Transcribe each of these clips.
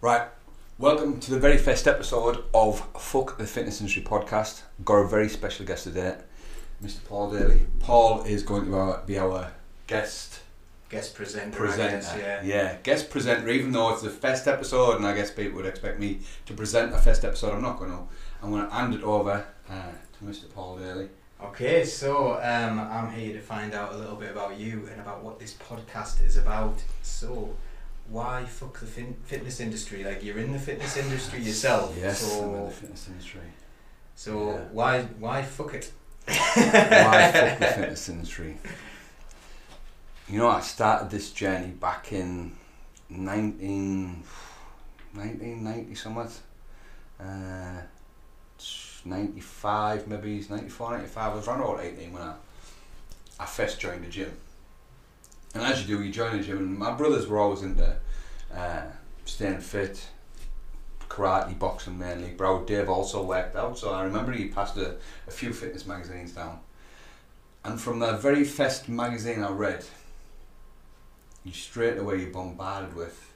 Right, welcome to the very first episode of Fuck the Fitness Industry podcast. Got a very special guest today, Mr. Paul Daly. Paul is going to be our guest Guest presenter, presenter. Guess, yeah. guest presenter. Even though it's the first episode, and I guess people would expect me to present a first episode, I'm not going to. I'm going to hand it over uh, to Mr. Paul Daly. Okay, so um, I'm here to find out a little bit about you and about what this podcast is about. So, why fuck the fin- fitness industry? Like you're in the fitness industry yourself. Yes, I'm in So, the fitness industry. so Yeah. why why fuck it? Why fuck the fitness industry? You know, I started this journey back in 19, 1990 something. Uh, 95 maybe, 94, 95. I was around about 18 when I, I first joined the gym. And as you do, you join the gym, and my brothers were always into uh, staying fit, karate, boxing mainly. Bro, Dave also worked out, so I remember he passed a, a few fitness magazines down. And from the very first magazine I read, you straight away you're bombarded with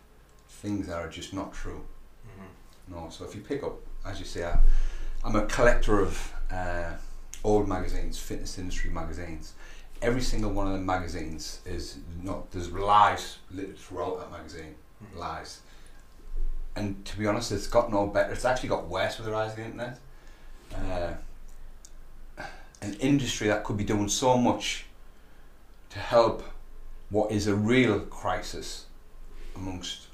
things that are just not true. No, so if you pick up, as you say, I, I'm a collector of uh, old magazines, fitness industry magazines. Every single one of the magazines is not. There's lies throughout that magazine, Mhm. lies. And to be honest, it's got no better. It's actually got worse with the rise of the internet. Uh, an industry that could be doing so much to help what is a real crisis amongst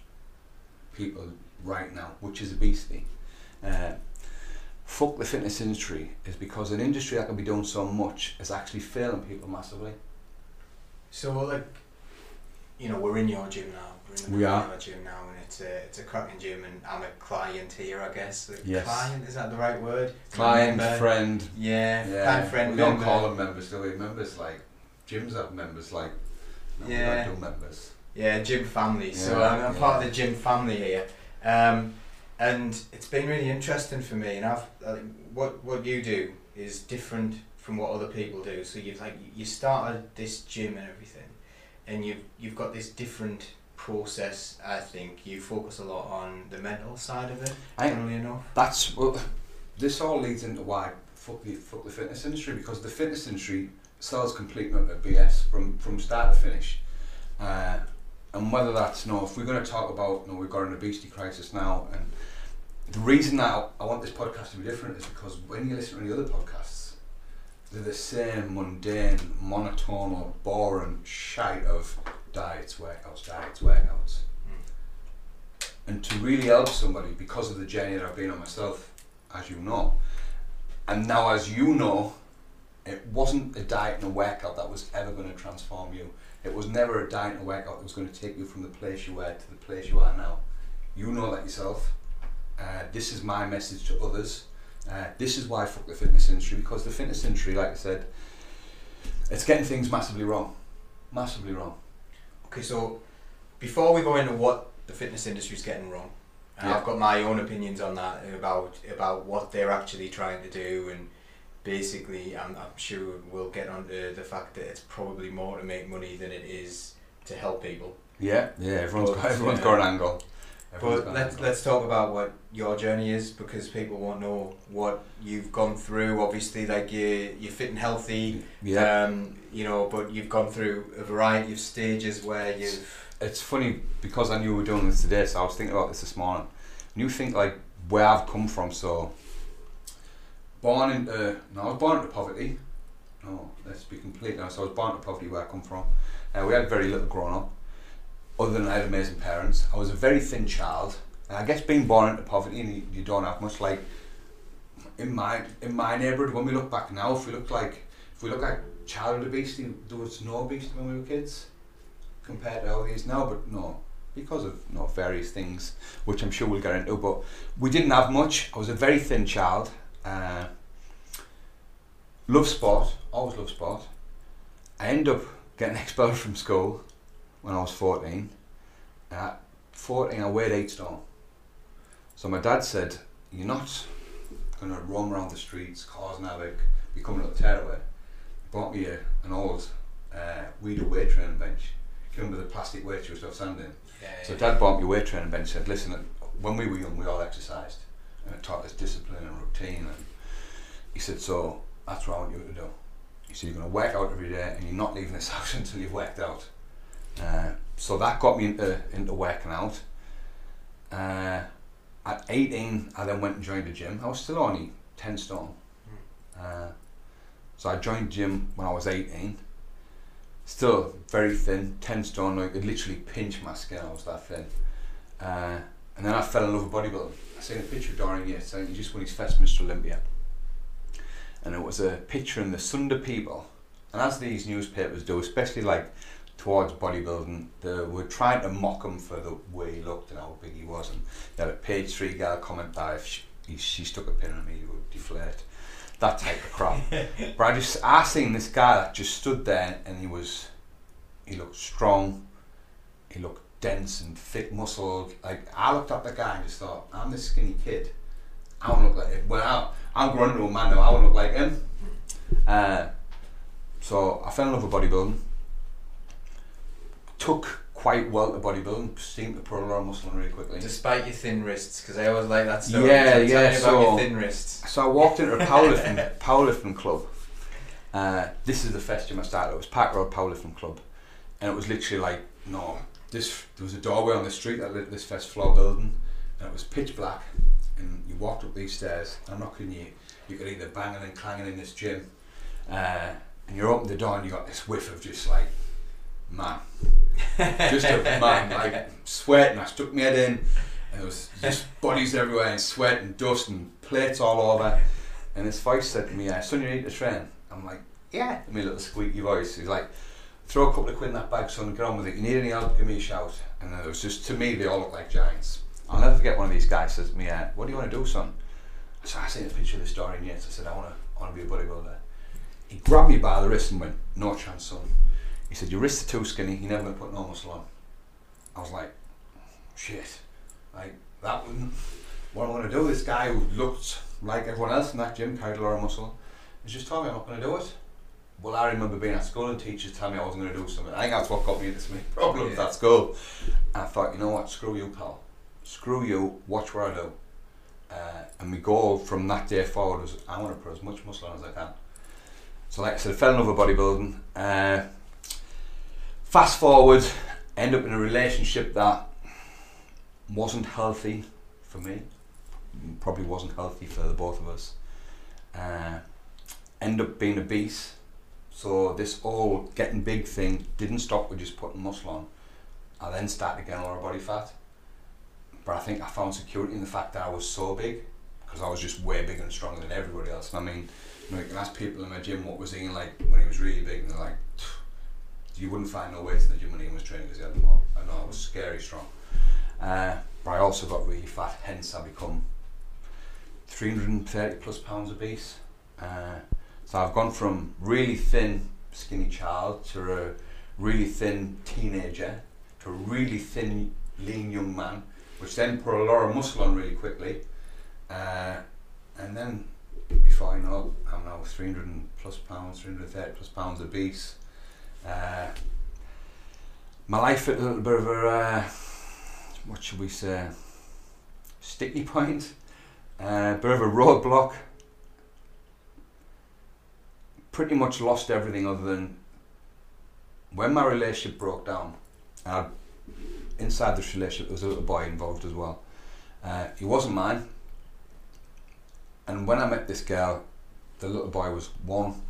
people right now, which is obesity. Uh, fuck the fitness industry is because an industry that can be doing so much is actually failing people massively. So like, you know, we're in your gym now. We're in the We are. Gym now, and it's a it's a cracking gym, and I'm a client here, I guess. A Yes. Client is that the right word? Client, Member. friend, Yeah, yeah. client friend. we don't call them members, do we? Members like gyms have members like. No, Yeah. We don't do members. Yeah, gym family. so I'm, I'm part of the gym family here, um, and it's been really interesting for me. And I've I what what you do is different from what other people do. So you've like you started this gym and everything, and you've you've got this different process. I think you focus a lot on the mental side of it. I- Funnily enough. That's well. This all leads into why fuck the fuck the fitness industry because the fitness industry sells complete nut of BS from from start to finish, uh, and whether that's no, if we're going to talk about no, we've got an obesity crisis now, and the reason that I want this podcast to be different is because when you listen to any other podcasts, they're the same mundane, monotonal, boring shite of diets, workouts, diets, workouts hmm. and to really help somebody because of the journey that I've been on myself, as you know, and now as you know, it wasn't a diet and a workout that was ever going to transform you. It was never a diet and a workout that was going to take you from the place you were to the place you are now. You know that yourself. Uh, this is my message to others. Uh, this is why I fuck the fitness industry because the fitness industry, like I said, it's getting things massively wrong, massively wrong. Okay, so before we go into what the fitness industry is getting wrong, Yeah. I've got my own opinions on that about about what they're actually trying to do, and basically, I'm, I'm sure we'll get onto the fact that it's probably more to make money than it is to help people. Yeah, yeah. Everyone's But, got everyone's uh, got an angle. Everyone's But let's let's talk about what your journey is because people won't know what you've gone through. Obviously, like you you're fit and healthy, yeah. um, you know, but you've gone through a variety of stages where you've it's funny because I knew we were doing this today, so I was thinking about this this morning. And you think like where I've come from, so born into no, I was born into poverty. No, let's be completely honest. I was born into poverty where I come from. Uh, we had very little growing up, other than I had amazing parents. I was a very thin child, and I guess being born into poverty and you, you don't have much like in my in my neighbourhood. When we look back now, if we look like if we look at childhood obesity, there was no obesity when we were kids compared to how it is now, but no, because of you know, various things, which I'm sure we'll get into. But we didn't have much. I was a very thin child. Uh, love sport, always love sport. I end up getting expelled from school when I was 14. And at 14, I weighed 8 stone. So my dad said, You're not going to roam around the streets causing havoc, becoming a tearaway. He bought me a, an old uh, weed weight training bench. Came with a plastic weight you have sand in. yeah, So dad bought me a weight training bench said, listen, when we were young, we all exercised, and it taught us discipline and routine. And he said, so that's what I want you to do. He said, you're going to work out every day, and you're not leaving this house until you've worked out. Uh, so that got me into into working out. Uh, at 18, I then went and joined a gym. I was still only 10 stone. Uh, so I joined gym when I was 18. Still very thin, 10 stone, like it literally pinched my skin, I was that thin. Uh, and then I fell in love with bodybuilding. I seen a picture of Dorian Yates, saying he just won his first Mr. Olympia. And it was a picture in the Sunday People. And as these newspapers do, especially like towards bodybuilding, they were trying to mock him for the way he looked and how big he was. And they had a page three gal comment that if she, she stuck a pin in me, he would deflate. That type of crap. but I just, I seen this guy that just stood there and he was, he looked strong, he looked dense and thick muscled. Like, I looked at the guy and just thought, I'm this skinny kid. I want to look like him. Well, I, I'm growing into a man now, I want to look like him. Uh, so I fell in love with bodybuilding took quite well to bodybuilding, seemed to put a lot of muscle really quickly. Despite your thin wrists, because I always like that story. Yeah, yeah, about so- your thin wrists. So I walked into a powerlifting powerlifting club. Uh, this is the first gym I started. It was Park Road Powerlifting Club, and it was literally like no. This there was a doorway on the street that lit this first floor building, and it was pitch black. And you walked up these stairs. And I'm not kidding you. You could hear the banging and clanging in this gym, uh, and you open the door and you got this whiff of just like man, just a man like sweating. I stuck my head in, and there was just bodies everywhere, and sweat and dust and plates all over. And this voice said to me, uh, "Son, you need to train." I'm like, "Yeah." In my little squeaky voice, he's like, "Throw a couple of quid in that bag, son. Get on with it. You need any help? Give me a shout." And it was just to me, they all look like giants. I'll never forget one of these guys says to me, uh, "What do you want to do, son?" So I seen a picture of this Dorian Yates. I said, "I want to, I want to be a bodybuilder." He grabbed me by the wrist and went, "No chance, son." He said, Your wrists are too skinny, you're never going to put no muscle on. I was like, Shit. Like, that wouldn't. What I'm going to do, this guy who looked like everyone else in that gym, carried a lot of muscle, is just told me I'm not going to do it. Well, I remember being at school and teachers telling me I wasn't going to do something. I think that's what got me into so many problems Yeah. at school. And I thought, you know what, screw you, pal. Screw you, watch what I do. Uh, and my goal from that day forward was I want to put as much muscle on as I can. So, like I said, I fell in love with bodybuilding. Uh, fast forward, end up in a relationship that wasn't healthy for me. Probably wasn't healthy for the both of us. Uh, end up being obese. So this all getting big thing didn't stop with just putting muscle on. I then started getting a lot of body fat. But I think I found security in the fact that I was so big because I was just way bigger and stronger than everybody else. And I mean, you, know, you can ask people in my gym what was he like when he was really big, and they're like, you wouldn't find no weights in the gym when he was training because he had them all. I know I was scary strong. Uh, but I also got really fat, hence I become 330 plus pounds obese. Uh, so I've gone from really thin, skinny child to a really thin teenager to a really thin, lean young man, which then put a lot of muscle on really quickly. Uh, and then before I know it, I'm now 300 plus pounds, 330 plus pounds obese. Uh, my life at a little bit of a, uh, what should we say, sticky point, a uh, bit of a roadblock. Pretty much lost everything other than when my relationship broke down. Inside this relationship, there was a little boy involved as well. Uh, he wasn't mine. And when I met this girl, the little boy was one.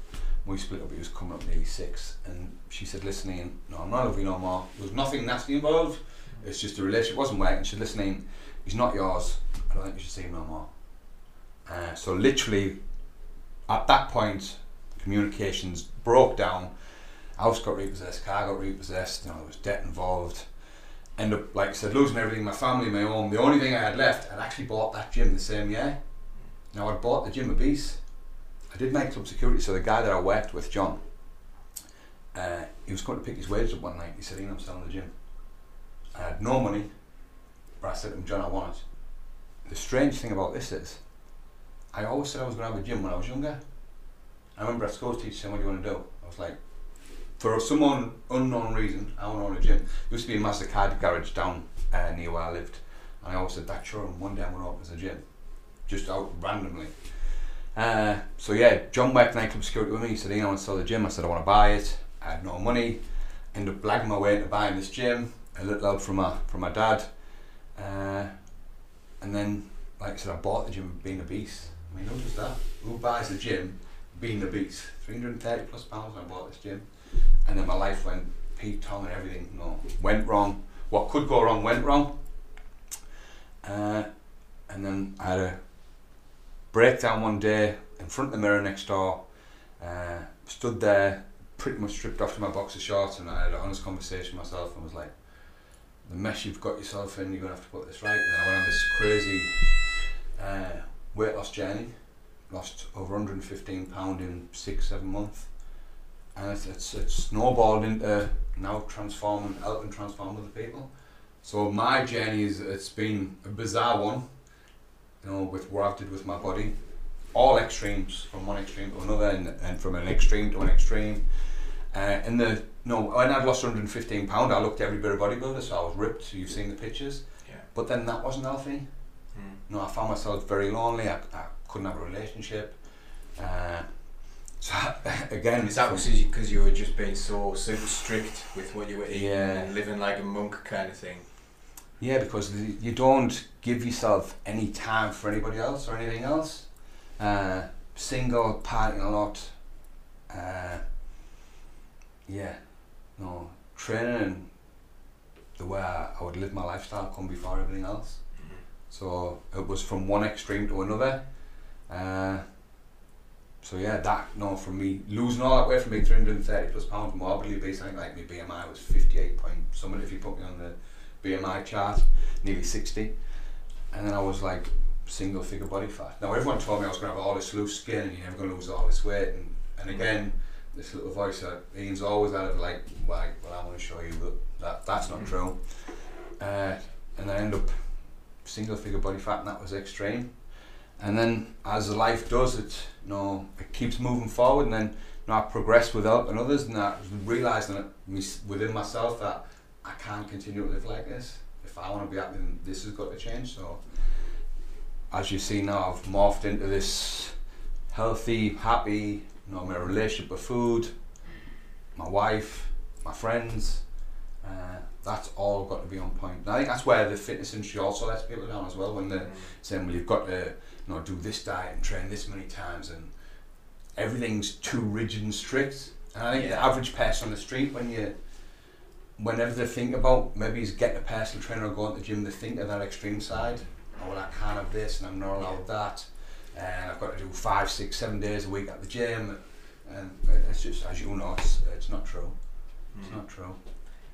We split up, he was coming up nearly six. And she said, listening, no, I'm not loving you no more. There was nothing nasty involved. It's just a relationship It wasn't working. She said, Listen, Ian, he's not yours. I don't think you should see him no more. Uh, so, literally, at that point, communications broke down. House got repossessed, car got repossessed, you know, there was debt involved. End up, like I said, losing everything, my family, my home. The only thing I had left, I'd actually bought that gym the same year. Now, I'd bought the gym a beast. I did make club security, so the guy that I worked with, John, uh, he was going to pick his wages up one night. He said, Ian, I'm selling the gym. I had no money, but I said to him, John, I want it. The strange thing about this is, I always said I was going to have a gym when I was younger. I remember at school teacher saying, What do you want to do? I was like, For some un- unknown reason, I want to own a gym. There used to be a massive car garage down uh, near where I lived. And I always said that sure. And one day I'm going to open as a gym, just out randomly. Uh, so yeah, John worked nightclub security with me. He said, "You know, I want to sell the gym." I said, "I want to buy it." I had no money. Ended up blagging my way into buying this gym. A little help from my from my dad, uh, and then like I said, I bought the gym being a beast. I mean, who does that? Who buys the gym being a beast? Three hundred and thirty plus pounds. I bought this gym, and then my life went Pete Tong and everything. No, went wrong. What could go wrong went wrong. Uh, and then I had a breakdown one day in front of the mirror next door. Uh, stood there, pretty much stripped off to my boxer shorts, and I had an honest conversation with myself and was like, "The mess you've got yourself in, you're gonna have to put this right." And I went on this crazy uh, weight loss journey. Lost over 115 pound in six, seven months, and it's, it's, it's snowballed into now transforming, helping transform other people. So my journey is it's been a bizarre one, you know, with what I've did with my body, all extremes from one extreme to another, and, and from an extreme to an extreme. Uh, in the no, when I'd lost 115 pound, I looked every bit of bodybuilder, so I was ripped. You've seen the pictures, Yeah. but then that wasn't healthy. Mm. No, I found myself very lonely. I, I couldn't have a relationship. Uh, so again, Is that because you were just being so super strict with what you were eating Yeah. and living like a monk kind of thing? Yeah, because the, you don't give yourself any time for anybody else or anything else. Uh, single, partying a lot. Uh, yeah, no, training the way I, I would live my lifestyle come before everything else. So it was from one extreme to another. Uh, so yeah, that no for me losing all that weight from being three hundred and thirty plus pounds morbidly obese. I think like my BMI was fifty eight point something if you put me on the BMI chart, nearly sixty, and then I was like single figure body fat. Now everyone told me I was going to have all this loose skin and you're never going to lose all this weight, and and again this little voice that Ian's always had of like, well, I- well I want to show you that, that that's not Mhm. true, uh, and I end up single figure body fat, and that was extreme. And then, as life does, it you know it keeps moving forward, and then you know, I progress with helping others, and I realizing it within myself that I can't continue to live like this. If I want to be happy, then this has got to change. So, as you see now, I've morphed into this healthy, happy, you know, my relationship with food, my wife, my friends. Uh, that's all got to be on point. And I think that's where the fitness industry also lets people down as well when they're saying, well, you've got to you know, do this diet and train this many times, and everything's too rigid and strict. And I think the average person on the street, when you, whenever they think about maybe is getting a personal trainer or going to the gym, they think of that extreme side. Oh, well, I can't have this, and I'm not allowed that, and I've got to do five, six, seven days a week at the gym, and it's just, as you know, it's, it's not true. It's Mm. not true.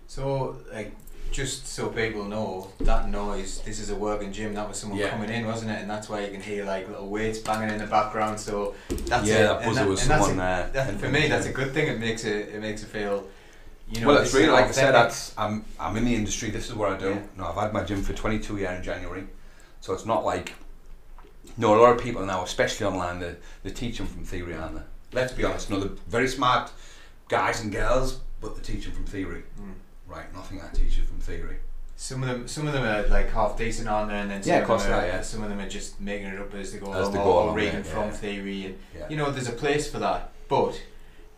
So, like, just so people know, that noise, this is a working gym, that was someone Yeah. coming in, wasn't it? And that's why you can hear, like, little weights banging in the background, so that's yeah, it. that buzzer was someone a- there. that, for me, that's a good thing, it makes it, it makes it feel, you know, well, it's really like I said. That's I'm I'm in the industry. This is what I do. Yeah. No, I've had my gym for 22 years in January, so it's not like. No, a lot of people now, especially online, they they teach them from theory, aren't they? Let's be honest. No, they're very smart guys and girls, but they teach them from theory. Mm. Right? Nothing I teach you from theory. Some of them, some of them are like half decent on there, and then some Yeah, of of course them are, are, yeah. some of them are just making it up as they go As along, they go or along, reading yeah, from theory, and you know, there's a place for that. But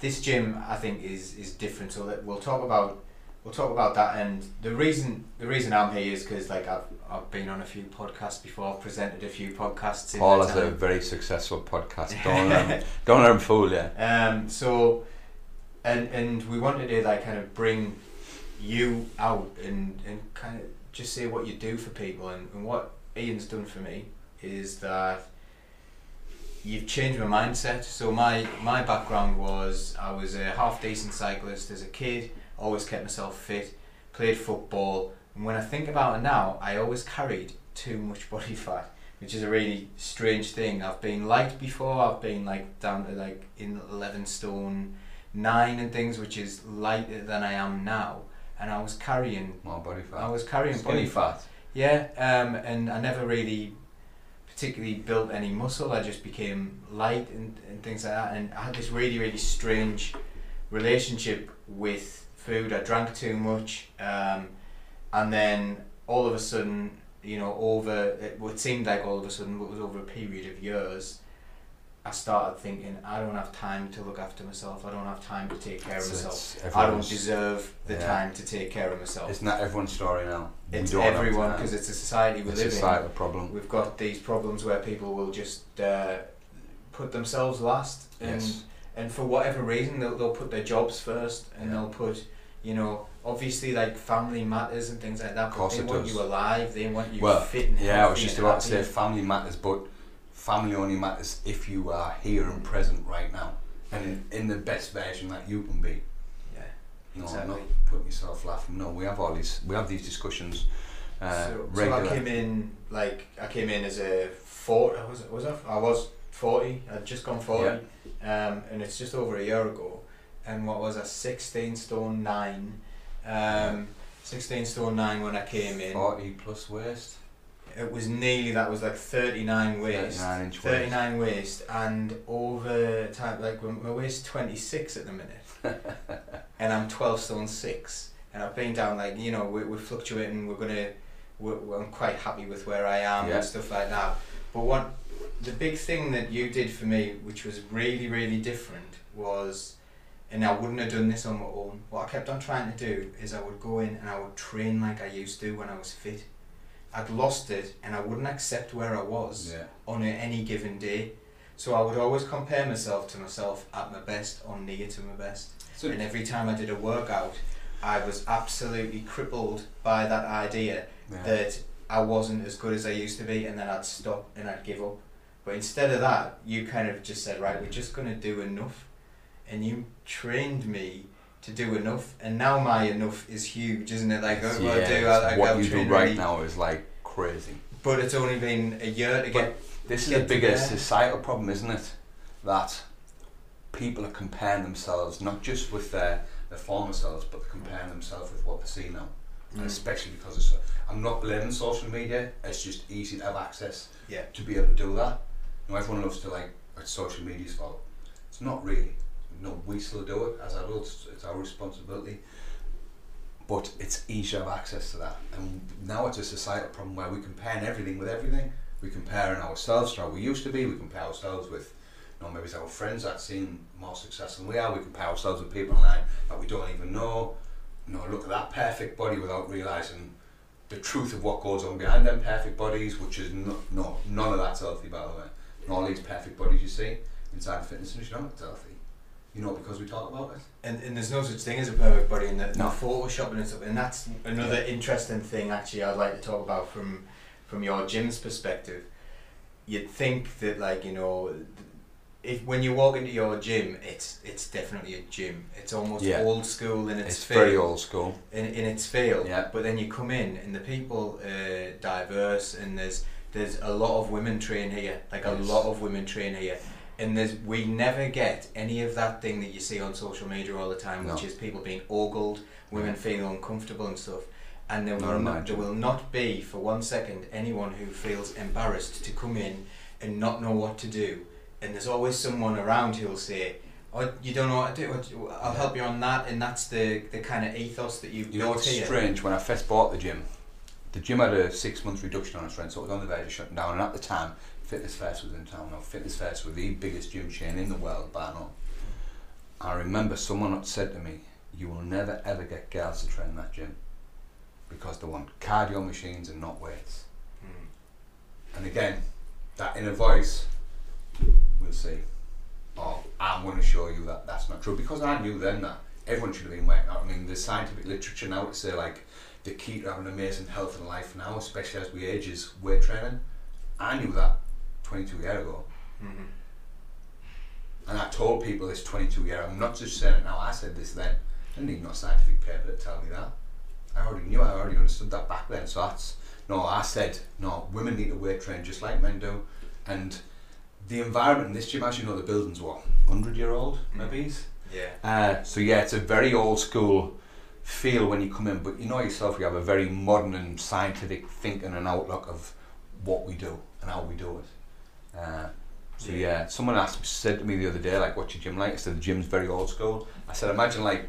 this gym, I think, is is different. So that we'll talk about we'll talk about that. And the reason the reason I'm here is because like I've I've been on a few podcasts before, I've presented a few podcasts. In Paul has a very successful podcast. Don't let him, don't let him fool you. Um, so, and and we wanted to like kind of bring you out and and kind of just say what you do for people and, and what Ian's done for me is that you've changed my mindset. So my my background was I was a half decent cyclist as a kid, always kept myself fit, played football, and when I think about it now, I always carried too much body fat which is a really strange thing. I've been light before. I've been like down to like in eleven stone nine and things, which is lighter than I am now. And I was carrying, More body fat. I was carrying Skinny body fat. Yeah, um, and I never really particularly built any muscle. I just became light and, and things like that. And I had this really really strange relationship with food. I drank too much, um, and then all of a sudden you know, over it, what seemed like all of a sudden, what was over a period of years, I started thinking, I don't have time to look after myself. I don't have time to take care of It's- myself. I don't deserve the Yeah. time to take care of myself. It's not everyone's story now. It's everyone because it's a society we it's a live in. societal problem. We've got these problems where people will just uh, put themselves last, and Yes. and for whatever reason they'll, they'll put their jobs first, and Yeah. they'll put you know obviously like family matters and things like that. Of But they want does. you alive. They want you Well, fit and Yeah, I was just about to say family matters, but family only matters if you are here and present right now and in the best version that you can be. Yeah. No, Exactly. not putting yourself laughing. No, we have all these. We have these discussions uh, so, so. I came in like I came in as a forty. Was it? Was I? I was forty. I'd just gone forty, um, and it's just over a year ago. And what was I? Sixteen stone nine. Um, Sixteen stone nine when I came in. Forty plus waist. It was nearly that. Was like thirty nine waist. 39 inch waist. 39 waist and over time like my waist 26 at the minute and I'm 12 stone 6 and I've been down like you know we're, we're fluctuating we're gonna we're, we're- I'm quite happy with where I am Yeah. and stuff like that but what the big thing that you did for me which was really really different was and I wouldn't have done this on my own what I kept on trying to do is I would go in and I would train like I used to when I was fit I'd lost it and I wouldn't accept where I was Yeah. on any given day. So I would always compare myself to myself at my best or near to my best. So And every time I did a workout, I was absolutely crippled by that idea yeah. that I wasn't as good as I used to be, and then I'd stop and I'd give up. But instead of that, you kind of just said, right, we're just going to do enough. And you trained me to do enough. And now my enough is huge, isn't it? Like, what I do, I, I, what I'll you do right really- now is like crazy. But it's only been a year to get. This is a bigger societal problem, isn't it? That people are comparing themselves not just with their, their former selves, but they're comparing themselves with what they see now. And Mm. especially because it's, I'm not blaming social media, it's just easy to have access Yeah. to be able to do that. You know, everyone loves to like, it's social media's fault. It's not really. No, we still do it as adults, it's our responsibility. But it's easier to have access to that. And now it's a societal problem where we compare everything with everything. We compare ourselves to how we used to be, we compare ourselves with you know, maybe it's our friends that seem more successful than we are, we compare ourselves with people online that we don't even know. You know, look at that perfect body without realising the truth of what goes on behind them perfect bodies, which is no, no none of that's healthy by the way. And all these perfect bodies you see inside the fitness industry, none of it's healthy. You know, because we talk about it. And, and there's no such thing as a perfect body in the, No. photoshopping and stuff. And that's another interesting thing actually I'd like to talk about from from your gym's perspective. You'd think that like, you know, if when you walk into your gym, it's it's definitely a gym. It's almost Yeah. old school in its, It's feel. very old school. in, in its feel. Yeah. But then you come in and the people uh, diverse and there's there's a lot of women train here, like a lot of women train here. And there's we never get any of that thing that you see on social media all the time, which is people being ogled, women Yeah. feeling uncomfortable and stuff. And there will not, there will not be for one second anyone who feels embarrassed to come in and not know what to do. And there's always someone around who'll say, "Oh, you don't know what to do. I'll Yeah. help you on that." And that's the the kind of ethos that you've You know, it's here. strange. When I first bought the gym, the gym had a six month reduction on its rent, so it was on the verge of shutting down. And at the time, Fitness First was in town. Now, Fitness First were the biggest gym chain in the world, by now. I remember someone had said to me, "You will never ever get girls to train that gym because they want cardio machines and not weights." Mm. And again, that inner voice, we'll see. Oh, I'm going to show you that that's not true because I knew then that everyone should have been working out. I mean, there's scientific literature now to say like the key to having amazing health and life now, especially as we age, is weight training. I knew that 22 years ago, Mhm. and I told people this 22 years. Ago. I'm not just saying it now. I said this then. I didn't need no scientific paper to tell me that. I already knew. I already understood that back then. So that's no. I said no. Women need to weight train just like men do, and the environment in this gym, as you know, the building's what 100 year old maybe. Yeah. Uh, so yeah, it's a very old school feel when you come in, but you know yourself, you have a very modern and scientific thinking and outlook of what we do and how we do it. Uh, so Yeah. someone asked said to me the other day, like, "What's your gym like?" I said, "The gym's very old school." I said, "Imagine like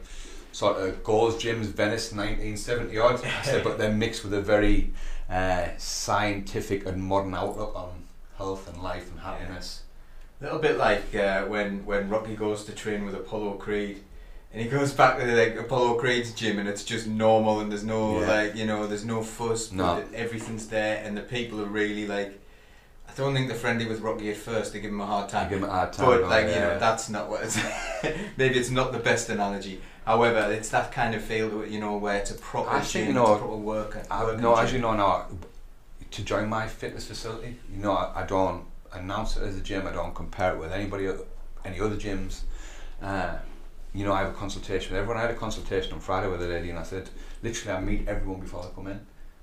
sort of Gold's Gyms Venice 1970 odd. I said, but they're mixed with a very uh, scientific and modern outlook on health and life and happiness. A little bit like uh, when when Rocky goes to train with Apollo Creed, and he goes back to like Apollo Creed's gym, and it's just normal, and there's no Yeah. like you know, there's no fuss, No. but everything's there, and the people are really like. I don't think they're friendly with Rocky at first. They give him a hard I time. give him a hard time. But no, like you yeah. know, that's not what. It's maybe it's not the best analogy. However, it's that kind of feel, you know, where it's a proper I think, gym, you know, proper work. I, working no, you know now, to join my fitness facility, you know, I, I don't announce it as a gym. I don't compare it with anybody, any other gyms. Uh, you know, I have a consultation with everyone. I had a consultation on Friday with a lady, and I said, literally, I meet everyone before they come in.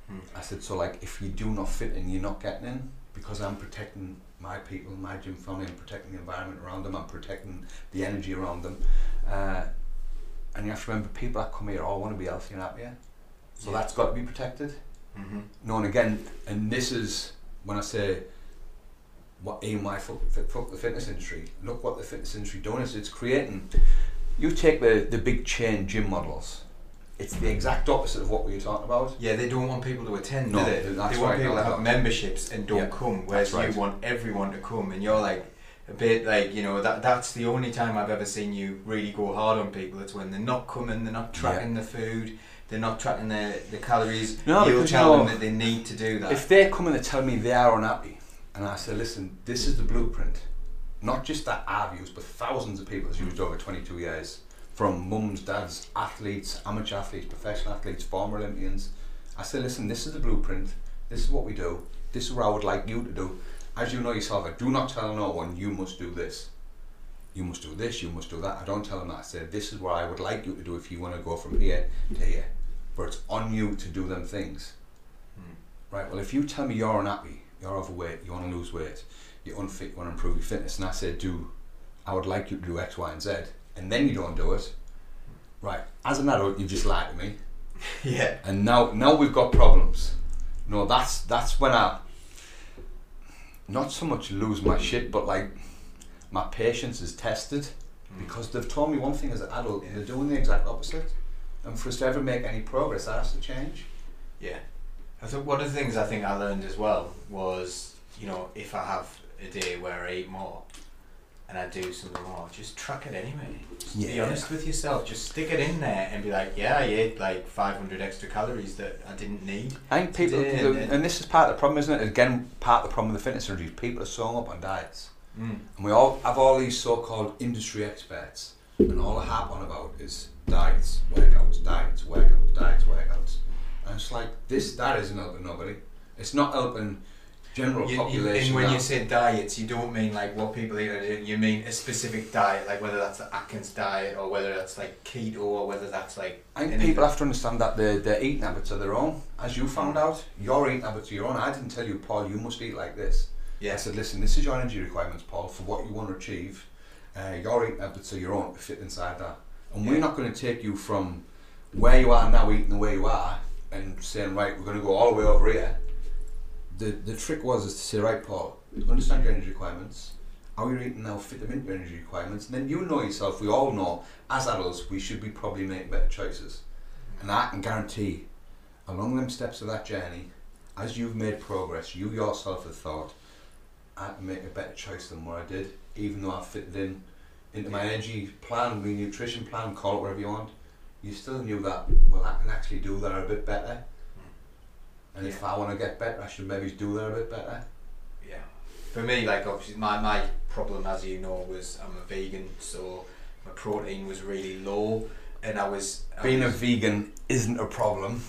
Hmm. I said, so like, if you do not fit in, you're not getting in because I'm protecting my people, my gym family, I'm protecting the environment around them, I'm protecting the energy around them. Uh, and you have to remember, people that come here all want to be healthy and happier. So Yeah. that's got to be protected. Mhm. No, and again, and this is when I say what my fuck, fuck, fuck the fitness industry. Look what the fitness industry doing is it's creating. You take the the big chain gym models. It's the exact opposite of what we were talking about. Yeah, they don't want people to attend, No, do they? that's they want right, people to have memberships and don't Yeah, come, whereas right. you want everyone to come, and you're like a bit like you know that. That's the only time I've ever seen you really go hard on people. It's when they're not coming, they're not tracking the food, they're not tracking the the calories. No, You'll you tell know, them that they need to do that. If they're coming they tell me they are unhappy, and I say, listen, this is the blueprint, not just that I've used, but thousands of people has used over 22 years, from mums, dads, athletes, amateur athletes, professional athletes, former Olympians. I say, listen, this is the blueprint. This is what we do. This is what I would like you to do. As you know yourself, I do not tell no one you must do this. You must do this. You must do that. I don't tell them that. I say, this is what I would like you to do if you want to go from here to here. But it's on you to do them things. Hmm. Right, well, if you tell me you're unhappy, you're overweight, you want to lose weight, you're unfit, you want to improve your fitness, and I say, do, I would like you to do X, Y, and Z, and then you don't do it, right, as an adult, you've just lied to me, yeah, and now, now we've got problems. No, that's, that's when I, not so much lose my shit, but like, my patience is tested, hmm. because they've told me one thing as an adult, and they're doing the exact opposite, and for us to ever make any progress, that has to change. yeah. I think one of the things I think I learned as well was you know if I have a day where I eat more. And I do something more. Just track it anyway. Just Be honest with yourself. Just stick it in there and be like, yeah, I ate like 500 extra calories that I didn't need. I think people, do- and this is part of the problem, isn't it? Again, part of the problem with the fitness industry. is People are so up on diets, Mm. and we all have all these so-called industry experts, and all they harp on about is diets, workouts, diets, workouts, diets, workouts, and it's like this. That isn't helping nobody. It's not helping general You, population. and when you say diets, you don't mean like what people eat. You mean a specific diet, like whether that's the Atkins diet or whether that's like keto or whether that's like. I think anything. people have to understand that their, their eating habits are their own. As you found out, your eating habits are your own. I didn't tell you, Paul, you must eat like this. I said, listen, this is your energy requirements, Paul, for what you want to achieve. Uh, your eating habits are your own to fit inside that. And Yeah. we're not going to take you from where you are now, eating the way you are, and saying, right, we're going to go all the way over here. The, the trick was is to say, right, Paul, understand your energy requirements. How you're eating now fit them into your energy requirements. And then you know yourself, we all know, as adults, we should be probably making better choices. And I can guarantee, along them steps of that journey, as you've made progress, you yourself have thought, I can make a better choice than what I did, even though I fitted in into my energy plan, my nutrition plan, call it whatever you want. You still knew that, well, I can actually do that a bit better. And if I want to get better, I should maybe do that a bit better. Yeah. For me, like obviously, my, my problem, as you know, was I'm a vegan, so my protein was really low, and I was I Being a vegan isn't a problem.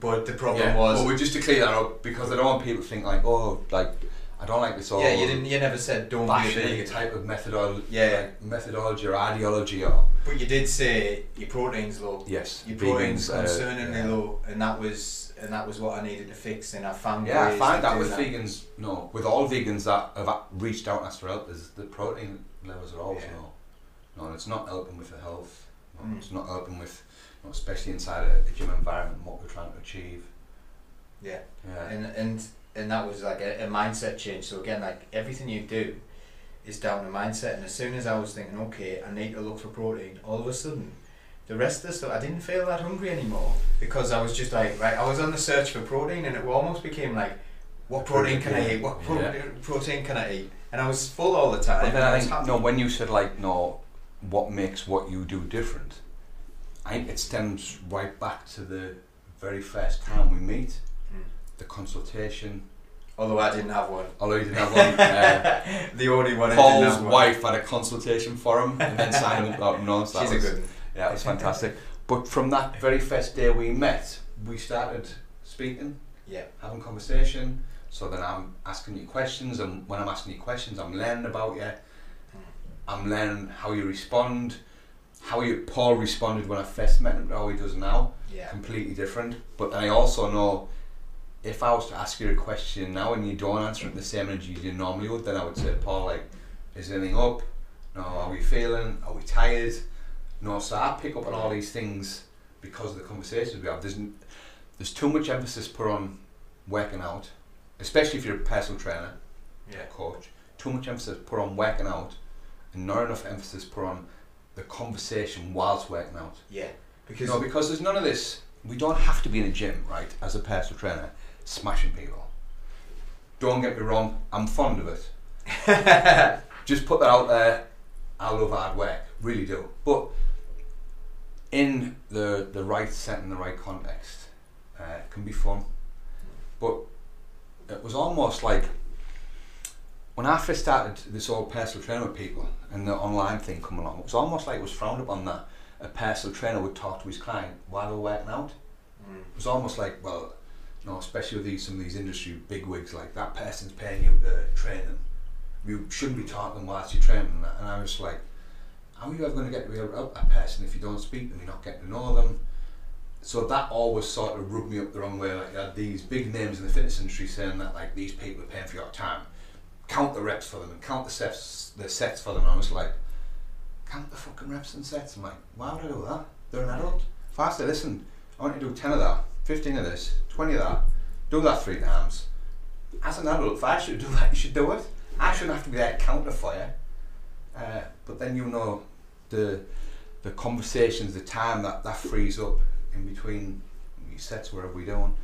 But the problem yeah. was, Well, we just to clear that up because I don't want people to think like, oh, like I don't like this all. yeah, you didn't, you never said don't be a vegan. type of methodology, Yeah. like methodology or ideology or But you did say your protein's low. yes, Your protein's uh, concerningly yeah. low, and that was and that was what I needed to fix, and I found Yeah, I find that with that. vegans, no, with all vegans that have reached out and asked for help, is the protein levels are always Yeah. low. No, and it's not helping with the health. No, Mm. It's not helping with, especially inside a, a gym environment, what we're trying to achieve. Yeah. Yeah. and and and that was like a, a mindset change. So again, like everything you do is down to mindset. And as soon as I was thinking, okay, I need to look for protein, all of a sudden, the rest of the stuff, I didn't feel that hungry anymore because I was just like, right, I was on the search for protein and it almost became like, what protein can I eat? What pro- Yeah. protein can I eat? And I was full all the time. But then and I was think no, when you said like no, what makes what you do different? I think it stems right back to the very first time we meet, Mm. the consultation. Although I didn't have one. Although you didn't have one, uh, the only one I Paul's wife had a consultation for him and then signed him up. No, so that She's a good one. Yeah, it was fantastic. But from that very first day we met, we started speaking, Yeah. having conversation. So then I'm asking you questions, and when I'm asking you questions, I'm learning about you. I'm learning how you respond, how you Paul responded when I first met him, how he does now, Yeah. completely different. But I also know if I was to ask you a question now and you don't answer it the same energy as you normally would, then I would say, Paul, like, is anything up? No, are we feeling? Are we tired? No, so I pick up on all these things because of the conversations we have. There's, there's too much emphasis put on working out, especially if you're a personal trainer, Yeah. coach. Too much emphasis put on working out, and not enough emphasis put on the conversation whilst working out. Yeah. Because No, because there's none of this. We don't have to be in a gym, right, as a personal trainer, smashing people. Don't get me wrong, I'm fond of it. Just put that out there. I love hard work, really do. But in the the right setting, the right context, uh, can be fun. But it was almost like when I first started this whole personal trainer with people and the online thing come along, it was almost like it was frowned upon that a personal trainer would talk to his client while they were working out. Mm. It was almost like, well, you know, especially with these some of these industry bigwigs, like that person's paying you to train them. You shouldn't be talking whilst you're training. And I was like, how are you ever going to get to know a person if you don't speak to them, you're not getting to know them? So that always sort of rubbed me up the wrong way. Like you had these big names in the fitness industry saying that like these people are paying for your time. Count the reps for them and count the sets the sets for them. And I was like, count the fucking reps and sets. I'm like, why would I do that? They're an adult. If I say, listen, I want you to do 10 of that, 15 of this, 20 of that, do that three times. As an adult, if I should do that, you should do it. I shouldn't have to be there counter for you. Uh, but then you know the the conversations, the time that, that frees up in between sets, wherever we're doing,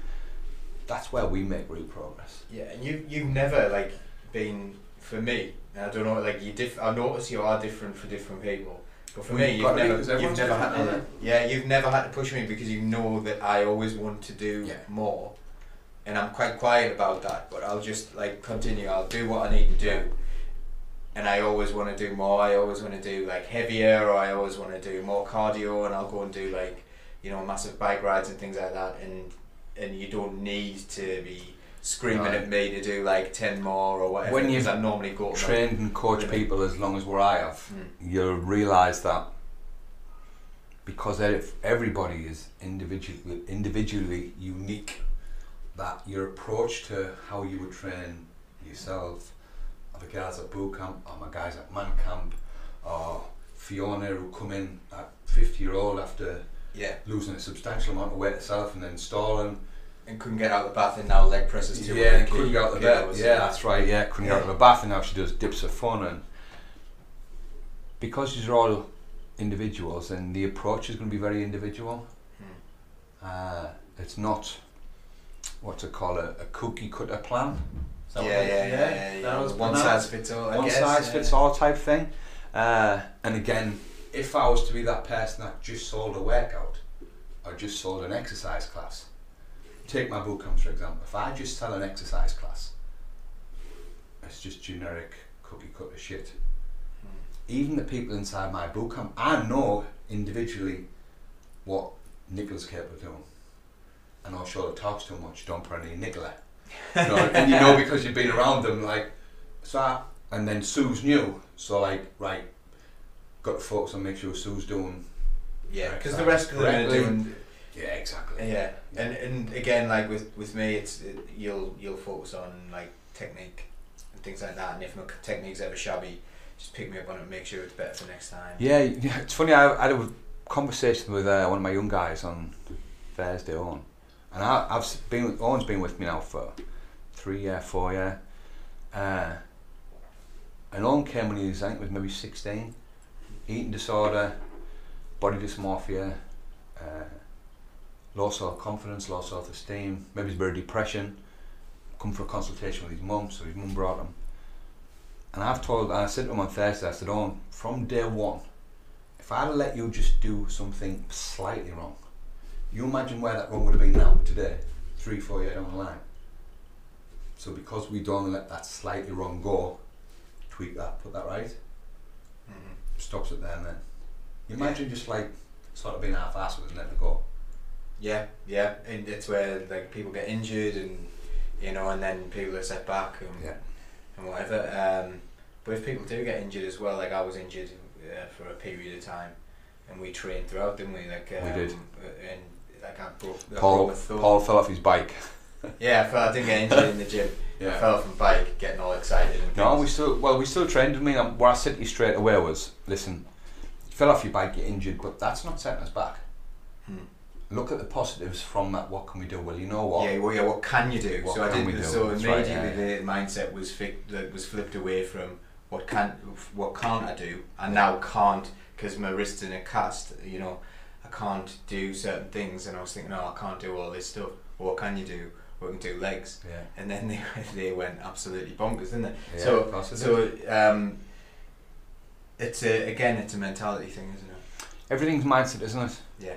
that's where we make real progress. Yeah, and you you've never like been for me. I don't know, like you diff. I notice you are different for different people. But for Well, me, you've you've got to be, never, you've never had to. Yeah, you've never had to push me because you know that I always want to do Yeah. more, and I'm quite quiet about that. But I'll just like continue. I'll do what I need to do, and I always want to do more. I always want to do like heavier, or I always want to do more cardio, and I'll go and do like you know massive bike rides and things like that. And and you don't need to be screaming No. at me to do like ten more or whatever. When you've I normally go to my- Trained and coached Really? people as long as where I have, Mm. you'll realise that because everybody is individually individually unique, that your approach to how you would train yourself, the guys at boot camp, or my guys at man camp, or Fiona who come in at fifty year old after Yeah, losing a substantial amount of weight herself and then stalling. and couldn't get out of the bath and now leg presses too. Yeah, and couldn't get out of the bed. kilos. Yeah, that's right. Yeah, couldn't get out of the bath, and now she does dips of fun. And because these are all individuals, and the approach is going to be very individual. Hmm. Uh, it's not what to call a, a cookie cutter plan. Is Yeah, that yeah, yeah, yeah, yeah. that was One size fits all. I One guess, size yeah. fits all type thing. Uh, and again, if I was to be that person that just sold a workout or just sold an exercise class, take my boot camps for example. If I just sell an exercise class, it's just generic cookie cutter shit. Hmm. Even the people inside my boot camp, I know individually what Nicola's capable of doing. And I'll show the talks too much, don't put any Nicola. You know, and you know because you've been around them, like, so and then Sue's new, so like, right, got to focus on make sure Sue's doing, Yeah, because the rest of them are doing. yeah, exactly. Yeah, and and again, like with with me, it's it, you'll you'll focus on like technique and things like that. And if my technique's ever shabby, just pick me up on it and make sure it's better for next time. Yeah, yeah, it's funny. I, I had a conversation with uh, one of my young guys on Thursday on, and I, I've been Owen's been with me now for three year, four year, uh, and Owen came when he was I think was maybe sixteen, eating disorder, body dysmorphia, uh, low self confidence, low self esteem, maybe he's of depression. Come for a consultation with his mum, so his mum brought him. And I've told, I said to him on Thursday, I said, Owen, from day one, if I'd let you just do something slightly wrong, you imagine where that wrong would have been now, today, three, four years down the line. So because we don't let that slightly wrong go, tweak that, put that right, Mhm. stops it there and then. You imagine just like sort of being half-assed with it and letting it go. Yeah, yeah, and it's where like people get injured and you know, and then people are set back and, Yeah. and whatever. Um, but if people do get injured as well, like I was injured uh, for a period of time, and we trained throughout, didn't we? Like um, We did. uh, And I broke, I broke Paul. Paul fell off his bike. Yeah, I, felt, I didn't get injured in the gym. I fell off my bike, getting all excited. And No, we still well, we still trained. I mean, what I said to you straight away was, listen, you fell off your bike, you're injured, but that's not setting us back. Hmm. Look at the positives from that. What can we do? Well, you know what? Yeah, well, yeah. What can you do? What so I did. do? So That's immediately right, yeah, the mindset was fi- that was flipped away from what can what can't I do, and now can't because my wrist's in a cast. You know, I can't do certain things, and I was thinking, oh, I can't do all this stuff. What can you do? We can do legs, Yeah. and then they they went absolutely bonkers, didn't they? Yeah, so it so um, it's a again, it's a mentality thing, isn't it? Everything's mindset, isn't it? Yeah.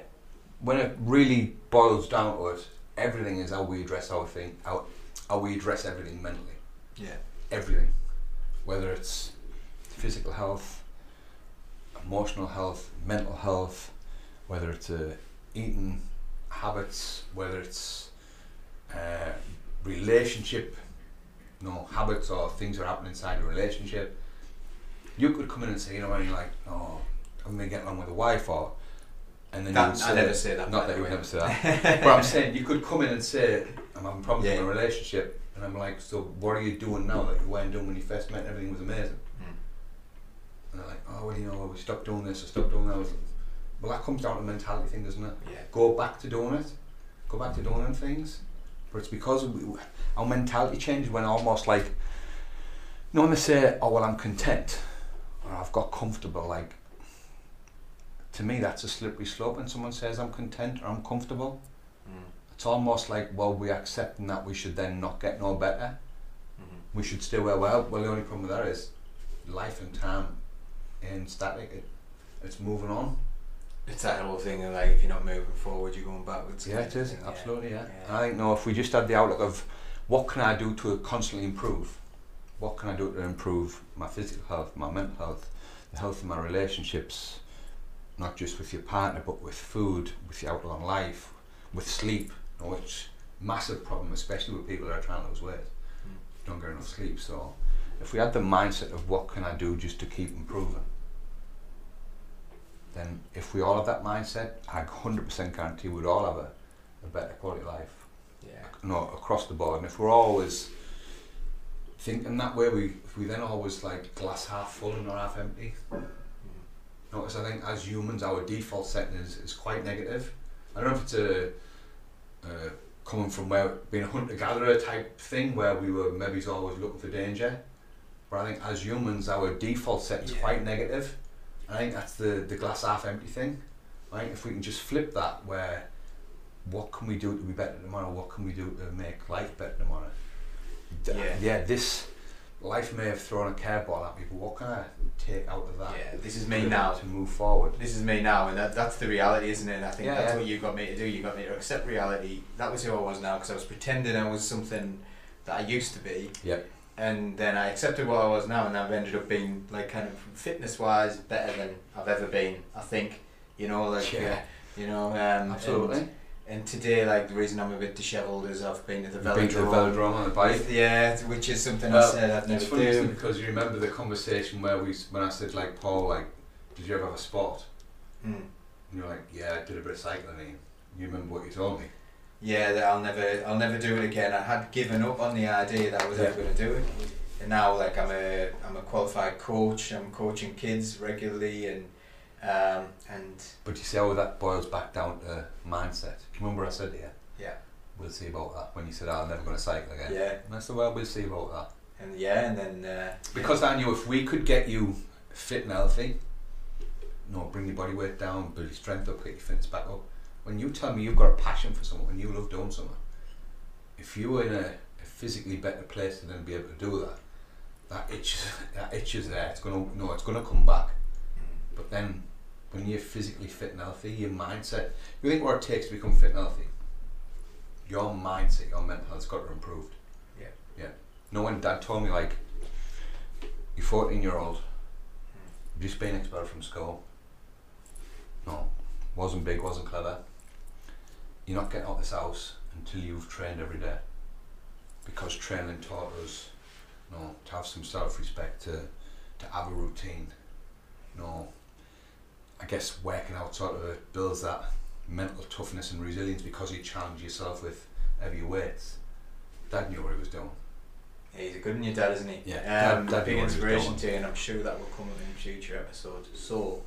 When it really boils down to it, everything is how we address our thing, how, how we address everything mentally. Yeah. Everything. Whether it's physical health, emotional health, mental health, whether it's uh, eating habits, whether it's uh, relationship, you know, habits or things that happen inside a relationship. You could come in and say, you know, and you're like, oh, I'm gonna get along with a wife, or and then you That, would say, I never say that. not that you would never say that. but I'm saying you could come in and say, I'm having problems Yeah. in my relationship, and I'm like, so what are you doing now that you weren't doing when you first met? and Everything was amazing. Mm. And they're like, oh well, you know, we stopped doing this, or stopped doing that. I was like, well, that comes down to mentality thing, doesn't it? Yeah. Go back to doing it, go back to doing things. But it's because we, our mentality changes when almost like, you know, when they say, oh well, I'm content, or I've got comfortable, like. To me, that's a slippery slope when someone says I'm content or I'm comfortable. Mm. It's almost like, well, we're accepting that we should then not get no better. Mhm. We should stay where we are. Well, the only problem with that is life and time ain't static. It, it's moving on. It's that whole thing of like if you're not moving forward, you're going backwards. Yeah, it is. Absolutely, yeah. Yeah. I think, no, if we just had the outlook of what can I do to constantly improve? What can I do to improve my physical health, my mental health, the health of my relationships, not just with your partner, but with food, with your outlook on life, with sleep, you know, which massive problem, especially with people that are trying to lose weight. Mm. Don't get enough sleep. So if we had the mindset of what can I do just to keep improving, then if we all have that mindset, I 100% guarantee we'd all have a, a better quality of life Yeah. no, across the board. And if we're always thinking that way, we if we then always like glass half full and not half empty. Mm. Notice I think as humans, our default setting is, is quite negative. I don't know if it's a uh, coming from where being a hunter gatherer type thing where we were maybe always looking for danger. But I think as humans, our default set is Yeah. quite negative. I think that's the, the glass half empty thing. Right? If we can just flip that, where what can we do to be better tomorrow? What can we do to make life better tomorrow? Yeah. yeah, this life may have thrown a curveball at me, but what can I take out of that? Yeah, this is me now. to move forward. This is me now, and that, that's the reality, isn't it? And I think Yeah, that's yeah. what you got me to do. You got me to accept reality. That was who I was now because I was pretending I was something that I used to be. Yep. And then I accepted what I was now, and I've ended up being like kind of fitness wise better than I've ever been. I think, you know, like Yeah. uh, you know, um, Absolutely. And, and today, like the reason I'm a bit dishevelled is I've been to the You've been to the velodrome. velodrome on the bike. with- yeah, which is something I said I'd never funny do. because you remember the conversation where we, when I said like Paul, like, did you ever have a sport? Mm. And you're like, yeah, I did a bit of cycling. And you remember what you told me? Yeah, that I'll never, I'll never do it again. I had given up on the idea that I was Yeah. ever going to do it, and now like I'm a, I'm a qualified coach. I'm coaching kids regularly, and um, and But you see how that boils back down to mindset. Do you remember I said to you? Yeah. We'll see about that. When you said, oh, I'm never going to cycle again. yeah, And I said, well, we'll see about that. and yeah, and then uh, Because I knew if we could get you fit and healthy, no, bring your body weight down, build your strength up, get your fitness back up. When you tell me you've got a passion for something, when you love doing something, if you were in a, a physically better place to then be able to do that, that itch, that itch is there. It's gonna no, it's gonna come back. But then, when you're physically fit and healthy, your mindset. You think what it takes to become fit and healthy. Your mindset, your mental health's got to improve. Yeah. Yeah. No one dad told me like, you're 14 year old, just been expelled from school. No, wasn't big, wasn't clever. You're not getting out of this house until you've trained every day. Because training taught us, you know, to have some self-respect, to to have a routine. You know, I guess working out sort of builds that mental toughness and resilience because you challenge yourself with heavy weights. Dad knew what he was doing. Yeah, he's a good one, your dad, isn't he? Yeah, Um, dad- dad big knew what he was inspiration to you, and I'm sure that will come up in future episodes. So,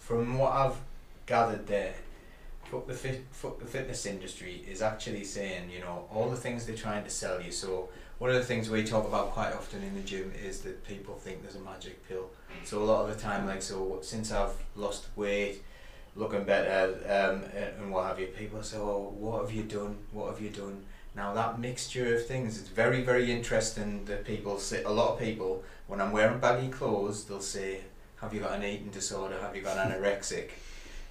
from what I've gathered there, fuck the fit, fuck the fitness industry is actually saying, you know, all the things they're trying to sell you. So, one of the things we talk about quite often in the gym is that people think there's a magic pill. So a lot of the time, like, so since I've lost weight, looking better, um, and what have you, people say, "Oh, what have you done? What have you done?" Now that mixture of things, it's very, very interesting that people say. A lot of people, when I'm wearing baggy clothes, they'll say, "Have you got an eating disorder? Have you got anorexic?"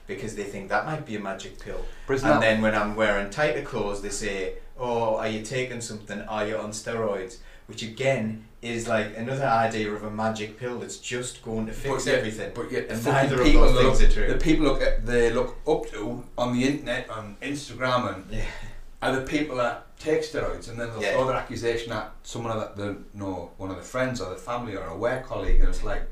Because they think that might be a magic pill. And that- then when I'm wearing tighter clothes, they say, "Oh, are you taking something? Are you on steroids?" Which again is like another idea of a magic pill that's just going to fix But yet- everything. But yet, the And fucking neither of people those things look, are true. The people look at, they look up to on the internet, on Instagram, and Yeah. are the people that take steroids, and then they'll Yeah. throw their accusation at someone that they know, one of their friends or their family or a work colleague, and it's like,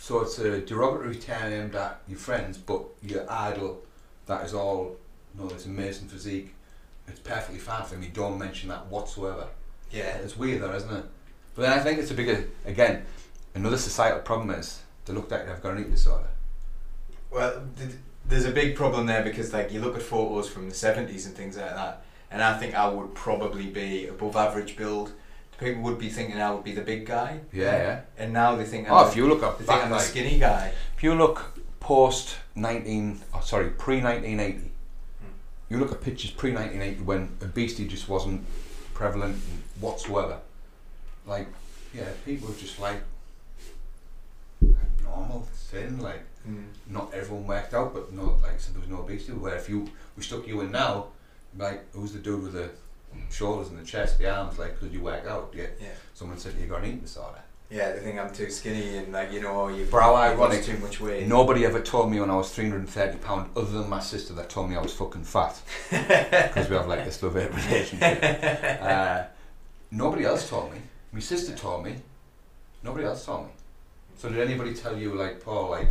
so it's a derogatory term aimed at your friends, but your idol, that is all, you know, this amazing physique, it's perfectly fine for them. You don't mention that whatsoever. Yeah. It's weird though, isn't it? But then I think it's a bigger, again, another societal problem is they look you, I've got an eating disorder. Well, th- there's a big problem there because like you look at photos from the seventies and things like that, and I think I would probably be above average build. People would be thinking I would be the big guy. Yeah, yeah. And now they think I'm, Oh, the- if you look they at think I'm the like, skinny guy. if you look post 19, oh, sorry, pre 1980, you look at pictures pre 1980 when obesity just wasn't prevalent whatsoever. Like, yeah, people were just like, normal, thin, like, Mm. not everyone worked out, but no, like said, there was no obesity. Where if you we stuck you in now, like who's the dude with the shoulders and the chest, the arms? Like, could you work out? Yeah, Yeah. someone said you got an eating disorder. Yeah, they think I'm too skinny and like you know you Bro, you've lost too much weight. Nobody ever told me when I was three hundred and thirty pound, other than my sister, that told me I was fucking fat because we have like this love hate relationship. Uh, nobody else told me. My sister told me. Nobody else told me. So did anybody tell you like Paul like,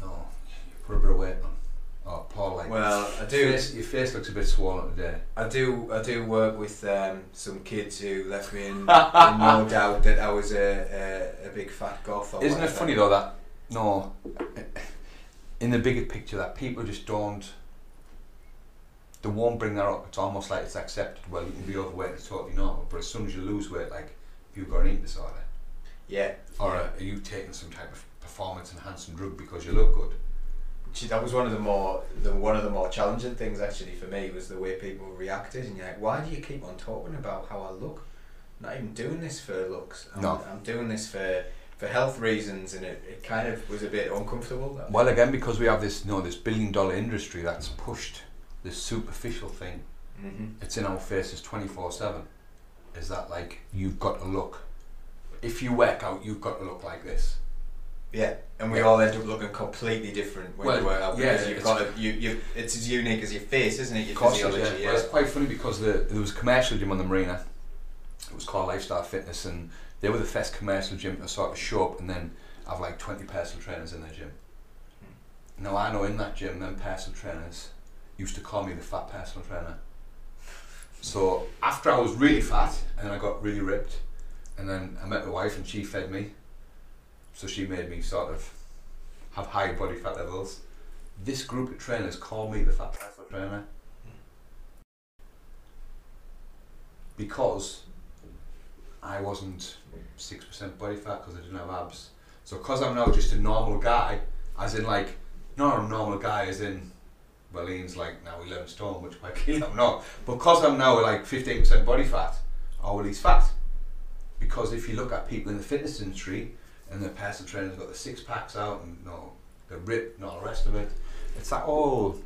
no, you put a bit of weight on, or Paul like. Well, I Your do. face, your face looks a bit swollen today. I do. I do work with um, some kids who left me in, in no doubt that I was a, a, a big fat goth. Isn't it funny though that no, in the bigger picture that people just don't. They won't bring that up. It's almost like it's accepted. Well, you can be overweight. It's totally normal. But as soon as you lose weight, like if you've got an eating disorder, Yeah. or are you taking some type of performance enhancing drug because you look good? That was one of the more the one of the more challenging things actually for me was the way people reacted and you're like why do you keep on talking about how I look I'm not even doing this for looks I'm, No. I'm doing this for for health reasons and it, it kind of was a bit uncomfortable that Well, again, because we have this, you know, this billion dollar industry that's pushed this superficial thing. hmm It's in our faces twenty four seven. Is that like you've got to look? If you work out, you've got to look like this. Yeah and we Yeah. all end up looking completely different when Well, you work out yeah, because you've it's- got to, you, you it's as unique as your face isn't it your Of course, it is, physiology yeah. Well, it's quite funny because the, there was a commercial gym on the marina. It was called Lifestyle Fitness, and they were the first commercial gym to sort of show up and then have like 20 personal trainers in their gym. Hmm. Now, I know in that gym, them personal trainers used to call me the fat personal trainer. So, after I was really fat and then I got really ripped, and then I met my wife and she fed me, so she made me sort of have high body fat levels. This group of trainers call me the fat personal trainer. because I wasn't six percent body fat because I didn't have abs. So because I'm now just a normal guy, as in like not a normal guy, as in well, Ian's like now 11 stone, which might kill him, no. Because I'm now like 15% body fat, oh well, he's fat. Because if you look at people in the fitness industry and the personal trainers got the six packs out and you know, the rip and all the rest of it, it's that all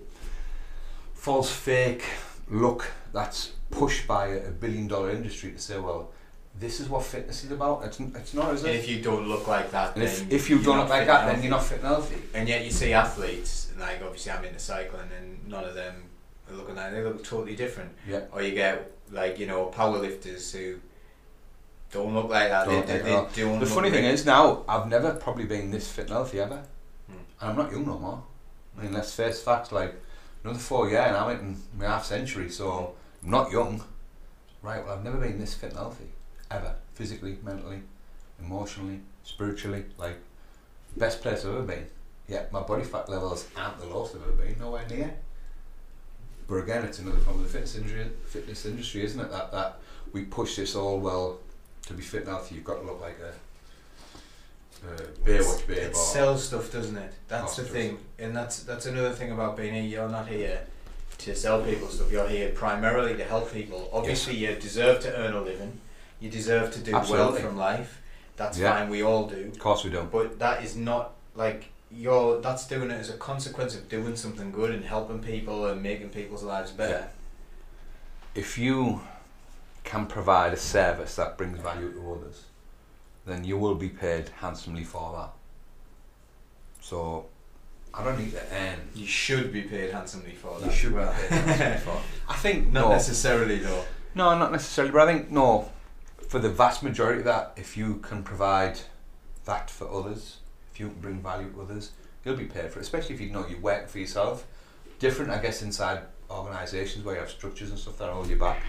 false fake look that's pushed by a billion dollar industry to say, well, this is what fitness is about. It's, it's not, is And if you don't look like that, then if, if you don't look like that, then you're not fit and healthy. And yet you see athletes, like obviously I'm into cycling, and none of them are looking like that. they look totally different. Yeah. Or you get like you know powerlifters who don't look like that. Don't they, they, they don't The funny thing like- is now, I've never probably been this fit and healthy ever. Hmm. And I'm not young no more. I mean, let's face facts, like, another four years and I'm in my half century, so I'm not young. Right, well, I've never been this fit and healthy, ever. Physically, mentally, emotionally, spiritually, like, best place I've ever been. Yeah, my body fat levels aren't the lowest I've ever been, nowhere near. But again, it's another problem with the fitness industry, fitness industry, isn't it? That that we push this all well to be fit and healthy. You've got to look like a, a Baywatch babe. It sells stuff, doesn't it? That's the thing, and that's that's another thing about being here. You're not here to sell people stuff. You're here primarily to help people. Obviously, you deserve to earn a living. You deserve to do well from life. That's Yeah. fine. We all do. Of course we don't. But that is not like you're. That's doing it as a consequence of doing something good and helping people and making people's lives better. If you can provide a service that brings value to others, then you will be paid handsomely for that. So, I don't need to earn. You should be paid handsomely for that. You should well. be paid handsomely for. I think Not no, necessarily though. no, not necessarily. But I think no. For the vast majority of that, if you can provide that for others, if you can bring value to others, you'll be paid for it. Especially if you know you work for yourself. Different, I guess, inside organisations where you have structures and stuff that hold you back.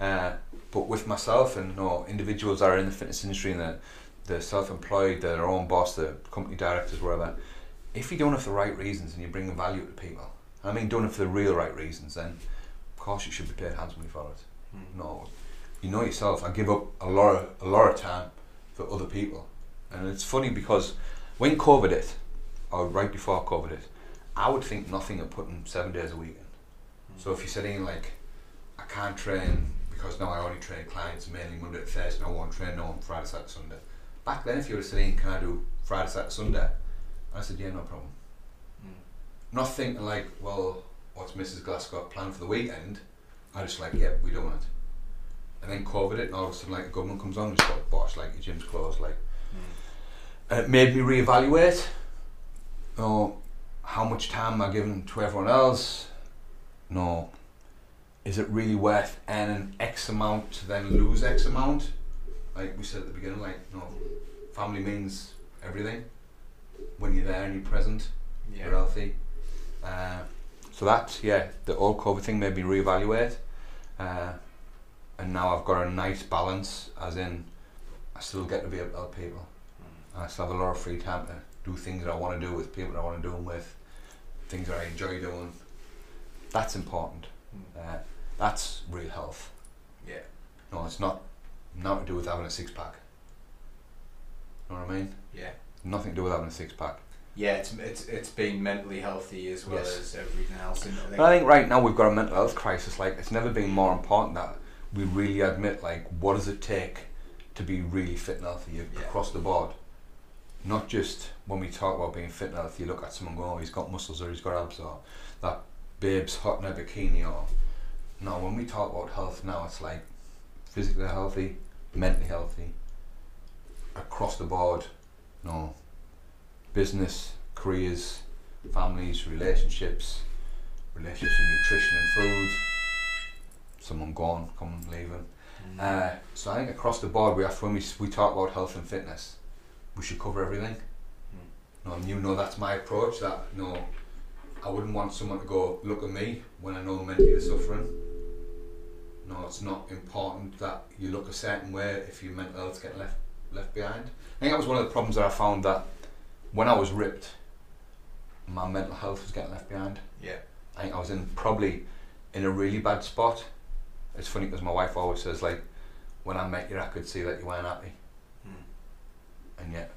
Uh, but with myself and no individuals that are in the fitness industry and they're self-employed, they're their own boss, the company directors, whatever. If doing it for the right reasons and you're bringing value to people, I mean doing it for the real right reasons, then of course you should be paid handsomely for it. Hmm. No, you know yourself. I give up a lot of a lot of time for other people, and it's funny because when COVID hit, or right before COVID hit, I would think nothing of putting seven days a week in. So if you're sitting like, I can't train because now I only train clients mainly Monday to Thursday, and I won't train no on Friday, Saturday, Sunday. Back then, if you were saying, can I do Friday, Saturday, Sunday? I said, yeah, no problem. Hmm. Not thinking like, well, what's Mrs. Glasgow planned for the weekend? I just like, yeah, we doing it. And then COVID it, and all of a sudden, like, the government comes on and just got bosh, like, your gym's closed, like. And it made me reevaluate, oh, how much time am I giving to everyone else? No. Is it really worth earning X amount to then lose X amount? Like we said at the beginning, like, no, family means everything. When you're there and you're present, Yeah. you're healthy. Uh, so that, yeah, the old COVID thing made me reevaluate. Uh, and now I've got a nice balance, as in, I still get to be able to help people. I still have a lot of free time to do things that I want to do with people that I want to do them with, things that I enjoy doing. That's important. Hmm. Uh, that's real health. Yeah. No, it's not nothing to do with having a six pack. Know what I mean? Yeah. Nothing to do with having a six pack. Yeah, it's it's it's being mentally healthy as well Yes. as everything else. And I think, But I think right now we've got a mental health crisis. Like it's never been more important that we really admit like what does it take to be really fit and healthy Yeah. across the board. Not just when we talk about being fit and healthy, you look at someone go, oh, he's got muscles or he's got abs or that babe's hot in a bikini or no. When we talk about health now, it's like physically healthy, mentally healthy, across the board. No, business, careers, families, relationships, relationships with nutrition and food. Someone gone, come leaving. Mm. Uh, so I think across the board, we have when we we talk about health and fitness, we should cover everything. No, and you know that's my approach. That no, I wouldn't want someone to go look at me when I know mentally they're suffering. No, it's not important that you look a certain way if your mental health's getting left left behind. I think that was one of the problems that I found that when I was ripped, my mental health was getting left behind. yeah. I think I was in probably in a really bad spot. It's funny because my wife always says like, when I met you, I could see that you weren't happy, Mm. and yet,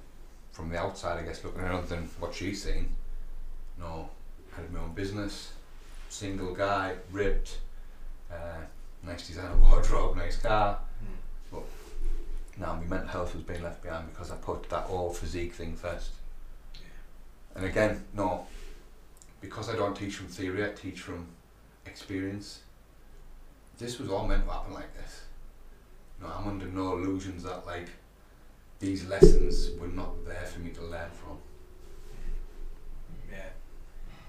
from the outside, I guess looking at other than what she's seen, no, had my own business, single guy, ripped, uh, nice designer wardrobe, nice car. Mm. Now my mental health was being left behind because I put that all physique thing first. And again, no, because I don't teach from theory, I teach from experience. This was all meant to happen like this. No, I'm under no illusions that like these lessons were not there for me to learn from.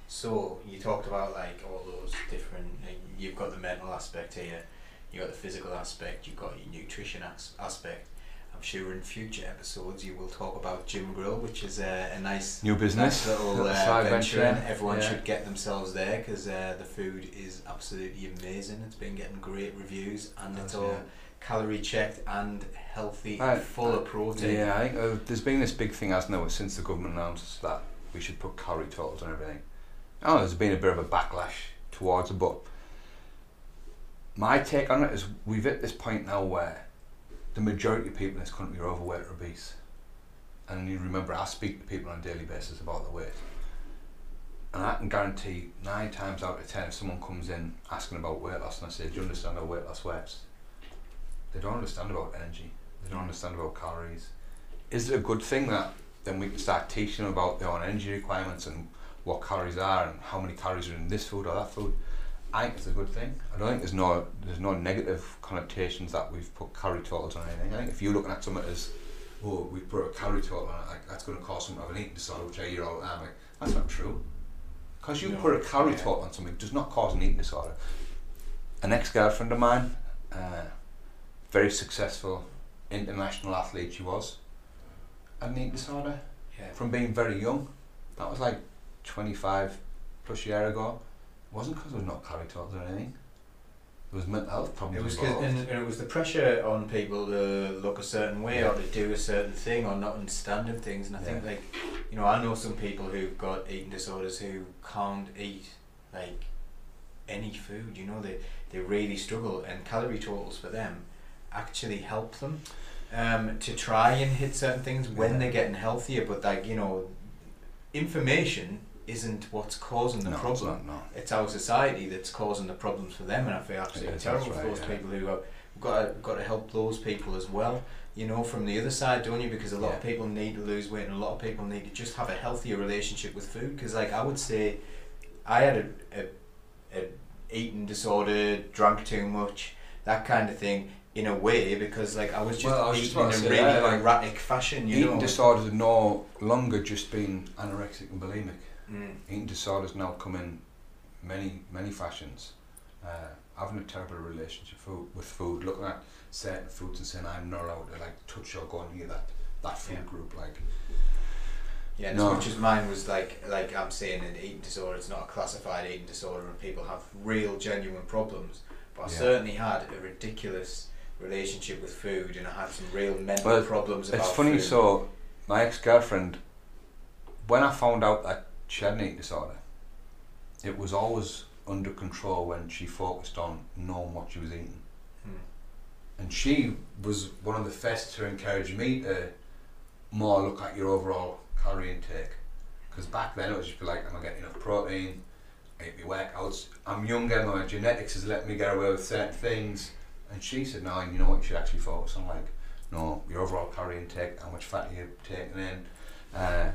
So you talked about like all those different. like, You've got the mental aspect here. You got the physical aspect. You've got your nutrition as- aspect. I'm sure in future episodes you will talk about Jim Grill, which is a, a nice, New business, nice little uh, venture. venture. Everyone yeah. should get themselves there because uh, the food is absolutely amazing. It's been getting great reviews and it's all yeah. calorie checked and healthy, Right. full of protein. Yeah, I think uh, there's been this big thing, hasn't there, since the government announced that we should put calorie totals on everything. Oh, there's been a bit of a backlash towards it, but my take on it is we've hit this point now where the majority of people in this country are overweight or obese. And you remember, I speak to people on a daily basis about the weight. And I can guarantee nine times out of ten, if someone comes in asking about weight loss and I say, Do you understand how weight loss works? They don't understand about energy, they don't understand about calories. Is it a good thing that then we can start teaching them about their own energy requirements and what calories are and how many calories are in this food or that food? I think it's a good thing. I don't think there's no there's no negative connotations that we've put calorie totals on anything. I think if you're looking at something as oh we put a calorie total on it, like that's going to cause someone to have an eating disorder, which I hear all the time. Like, that's not true. Because you No, put a calorie yeah. total on something does not cause an eating disorder. An ex-girlfriend of mine, uh, very successful international athlete she was, had an eating disorder Yeah. from being very young. That was like 25 plus year ago. It wasn't because there was no calorie totals or anything. There was mental health problems It was involved. and, and it was the pressure on people to look a certain way or to do a certain thing or not understand understanding things. And I think like, you know, I know some people who've got eating disorders who can't eat like any food. You know, they they really struggle, and calorie totals for them actually help them um, to try and hit certain things when Yeah. they're getting healthier. But like you know, information isn't what's causing the no, it's problem not, no. it's our society that's causing the problems for them, and I feel absolutely terrible that's for those yeah. people who have got to, got to help those people as well. You know, from the other side, don't you? Because a lot of people need to lose weight, and a lot of people need to just have a healthier relationship with food. Because, like, I would say, I had a, a, a eating disorder, drank too much, that kind of thing. In a way, because like I was just Well, I was eating about in a really that, like, erratic fashion, you Eating know. disorders are no longer just being anorexic and bulimic. Mm. Eating disorders now come in many, many fashions. Uh, having a terrible relationship food, with food, looking at certain foods and saying I'm not allowed to like touch or go near that that food Yeah. group. Like Yeah, and No. as much as mine was like like I'm saying an eating disorder, it's not a classified eating disorder and people have real genuine problems. But I Yeah. certainly had a ridiculous relationship with food and I had some real mental Well, problems about it's funny. food. So my ex girlfriend, when I found out that she had an eating disorder, it was always under control when she focused on knowing what she was eating. Hmm. and she was one of the first to encourage me to more look at your overall calorie intake. Because back then it was just like, am I getting enough protein? I my workouts. I'm younger, my genetics has let me get away with certain things. And she said, no, you know what, you should actually focus on like, no, your overall calorie intake, how much fat you're taking in. Uh,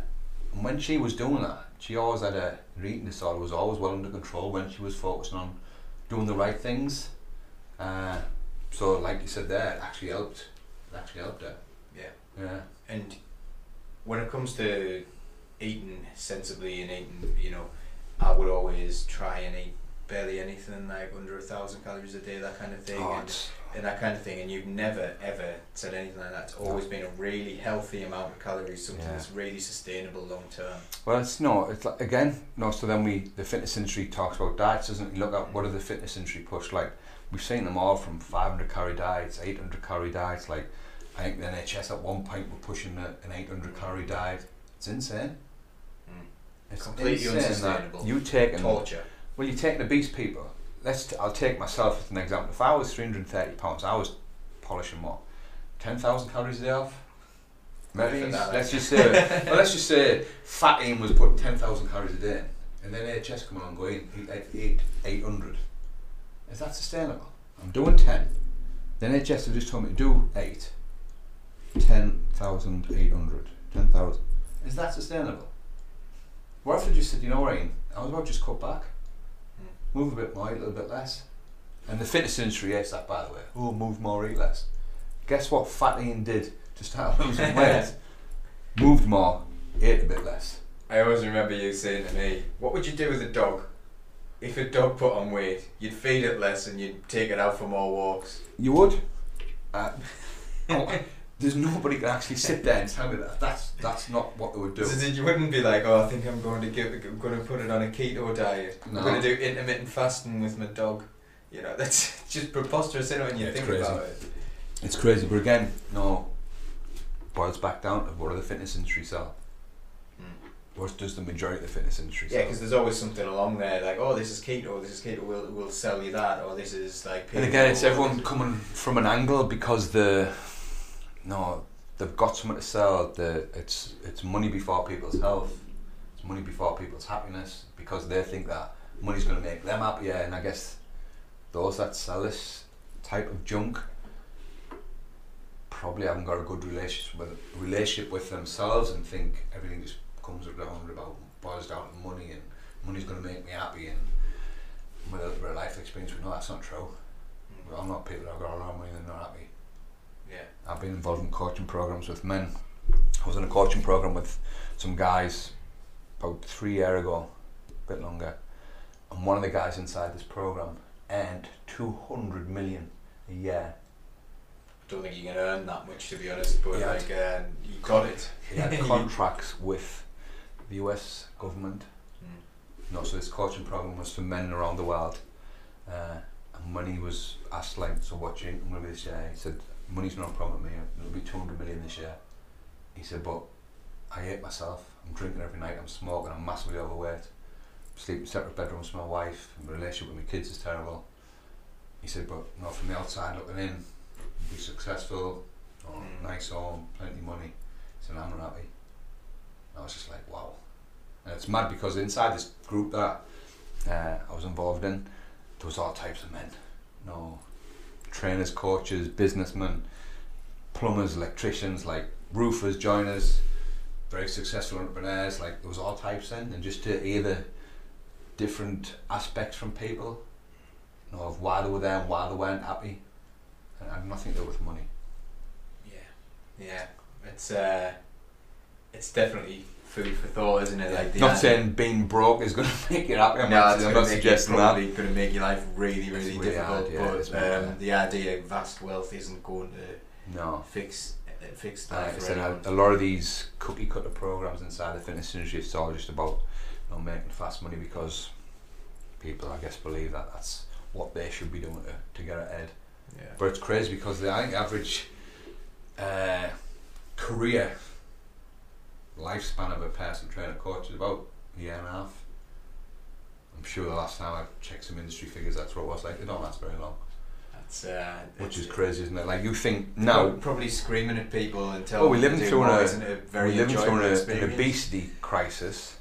and when she was doing that, she always had a her eating disorder was always well under control when she was focusing on doing the right things. Uh, so, like you said there, it actually helped. It actually helped her. Yeah. Yeah. And when it comes to eating sensibly and eating, you know, I would always try and eat barely anything like under a thousand calories a day, that kind of thing. Oh, and, that kind of thing, and you've never ever said anything like that. It's always been a really healthy amount of calories, something Yeah. that's really sustainable long term. well, it's not. It's like again, no. So then we, the fitness industry talks about diets, doesn't it? Look at what are the fitness industry push like. We've seen them all from 500 calorie diets, 800 calorie diets. Like, I think the NHS at one point were pushing a, an 800 calorie diet. It's insane. Mm. It's Completely insane unsustainable. You taking Torture. Well, you're the obese people. Let's. T- I'll take myself as an example. If I was 330 pounds, I was polishing what, 10,000 calories a day off. Maybe. for Let's eh? just say. well, let's just say fat Ian was putting 10,000 calories a day. in. and then NHS come along going eight, eight, 800. Is that sustainable? I'm doing 10. Then NHS have just told me to do 8. 10,800. 10,000. Is that sustainable? What if they just said, you know what, Ian, I was about to just cut back. Move a bit more, eat a little bit less. And the fitness industry hates that, by the way. Oh, move more, eat less. Guess what Fat Ian did to start losing weight? Moved more, ate a bit less. I always remember you saying to me, "What would you do with a dog? If a dog put on weight, you'd feed it less and you'd take it out for more walks." You would? Uh, there's nobody can actually sit there and tell me that. That's that's not what they would do. So you wouldn't be like, "Oh, I think I'm going to give, I'm going to put it on a keto diet. No. I'm going to do intermittent fasting with my dog." You know, that's just preposterous, isn't it, when you Yeah, think crazy. about it. It's crazy, but again, no. Boils back down to what do the fitness industry sell? Hmm. What does the majority of the fitness industry Yeah, sell? Yeah, because there's always something along there like, "Oh, this is keto. This is keto. We'll we'll sell you that." Or this is like. And again, it's everyone coming from an angle because the no, they've got something to sell. The it's it's money before people's health. It's money before people's happiness because they think that money's going to make them happier. And I guess those that sell this type of junk probably haven't got a good relationship with relationship with themselves and think everything just comes around about boils down to money and money's going to make me happy and with a life experience we know that's not true. Mm. We all know people that have got a lot of money and they're not happy. Yeah. I've been involved in coaching programs with men. I was in a coaching program with some guys about three year ago, a bit longer, and one of the guys inside this program earned two hundred million a year. I don't think you can earn that much to be honest, but Yeah. like uh, you got it. He had contracts with the US government. Mm. No, so this coaching program was for men around the world. Uh, and when he was asked, like, so what you I'm going to be this year? He said, money's not a problem with me. It'll be 200 million this year. He said, but I hate myself. I'm drinking every night. I'm smoking. I'm massively overweight. Sleep in separate bedrooms with my wife. My relationship with my kids is terrible. He said, but you know, from the outside looking in, be successful, you know, Mm. nice home, plenty of money. He said, I'm not happy. I was just like, wow. And it's mad because inside this group that uh, I was involved in, there was all types of men. No, trainers, coaches, businessmen, plumbers, electricians, like roofers, joiners, very successful entrepreneurs. Like there was all types then, and just to hear the different aspects from people, you know, of why they were there and why they weren't happy, and had nothing to do with money. Yeah, yeah. It's uh, it's definitely food for thought, isn't it? Like Not saying being broke is going to make you happy. I'm no, not, I'm not suggesting that. probably going to make your life really, really It's really difficult. hard, yeah, but um, the idea of vast wealth isn't going to No. fix uh, fix Like life I a, a lot of these cookie cutter programs inside the fitness industry, it's all just about you know, making fast money because people, I guess, believe that that's what they should be doing to, to get ahead. Yeah. But it's crazy because the I think average uh, career lifespan of a person trainer coach is about a year and a half. I'm sure the last time I checked some industry figures, that's what it was like. They don't last very long, That's uh, which is crazy, isn't it? Like you think now. Probably screaming at people and telling Well, we're them living through a- isn't a very we're living through enjoyable an, an obesity crisis.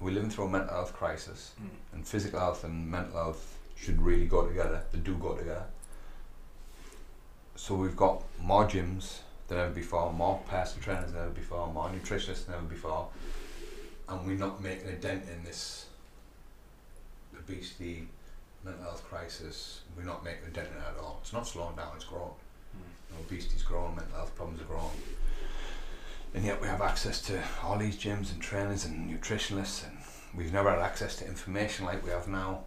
We're living through a mental health crisis, Mm. and physical health and mental health should really go together. They do go together. So we've got more gyms than ever before, more personal trainers than ever before, more nutritionists than ever before, and we're not making a dent in this obesity, mental health crisis. We're not making a dent in it at all. It's not slowing down. It's growing. Mm. Obesity's growing, mental health problems are growing. And yet we have access to all these gyms and trainers and nutritionists and we've never had access to information like we have now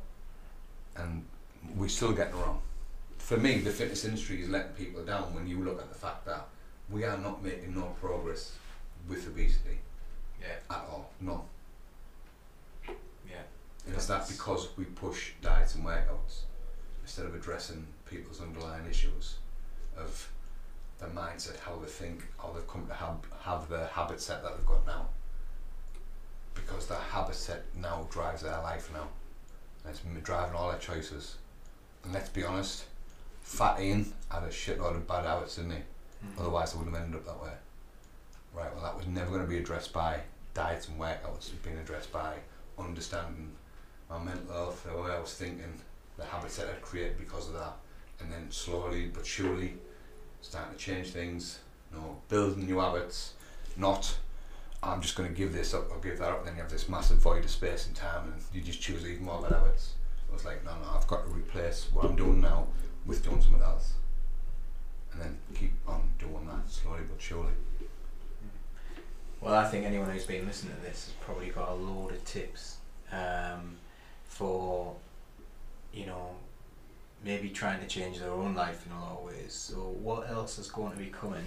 and we're still getting it wrong. For me, the fitness industry is letting people down when you look at the fact that we are not making no progress with obesity Yeah, at all. No. yeah. And is that because we push diets and workouts instead of addressing people's underlying issues of their mindset, how they think, how they've come to have, have the habit set that they've got now? Because that habit set now drives their life now. And it's m- driving all their choices. And let's be honest, Fat Ian had a shitload of bad habits, didn't he? Mhm. Otherwise, they wouldn't have ended up that way. Right, well, that was never going to be addressed by diets and workouts. It's been addressed by understanding my mental health, the way I was thinking, the habits that I'd created because of that, and then slowly but surely starting to change things, you know, building new habits, not I'm just going to give this up or give that up, then you have this massive void of space and time, and you just choose even more bad habits. I was like, no, no, I've got to replace what I'm doing now with doing something else, and then keep on doing that slowly but surely. Well, I think anyone who's been listening to this has probably got a load of tips um, for, you know, maybe trying to change their own life in a lot of ways. So, what else is going to be coming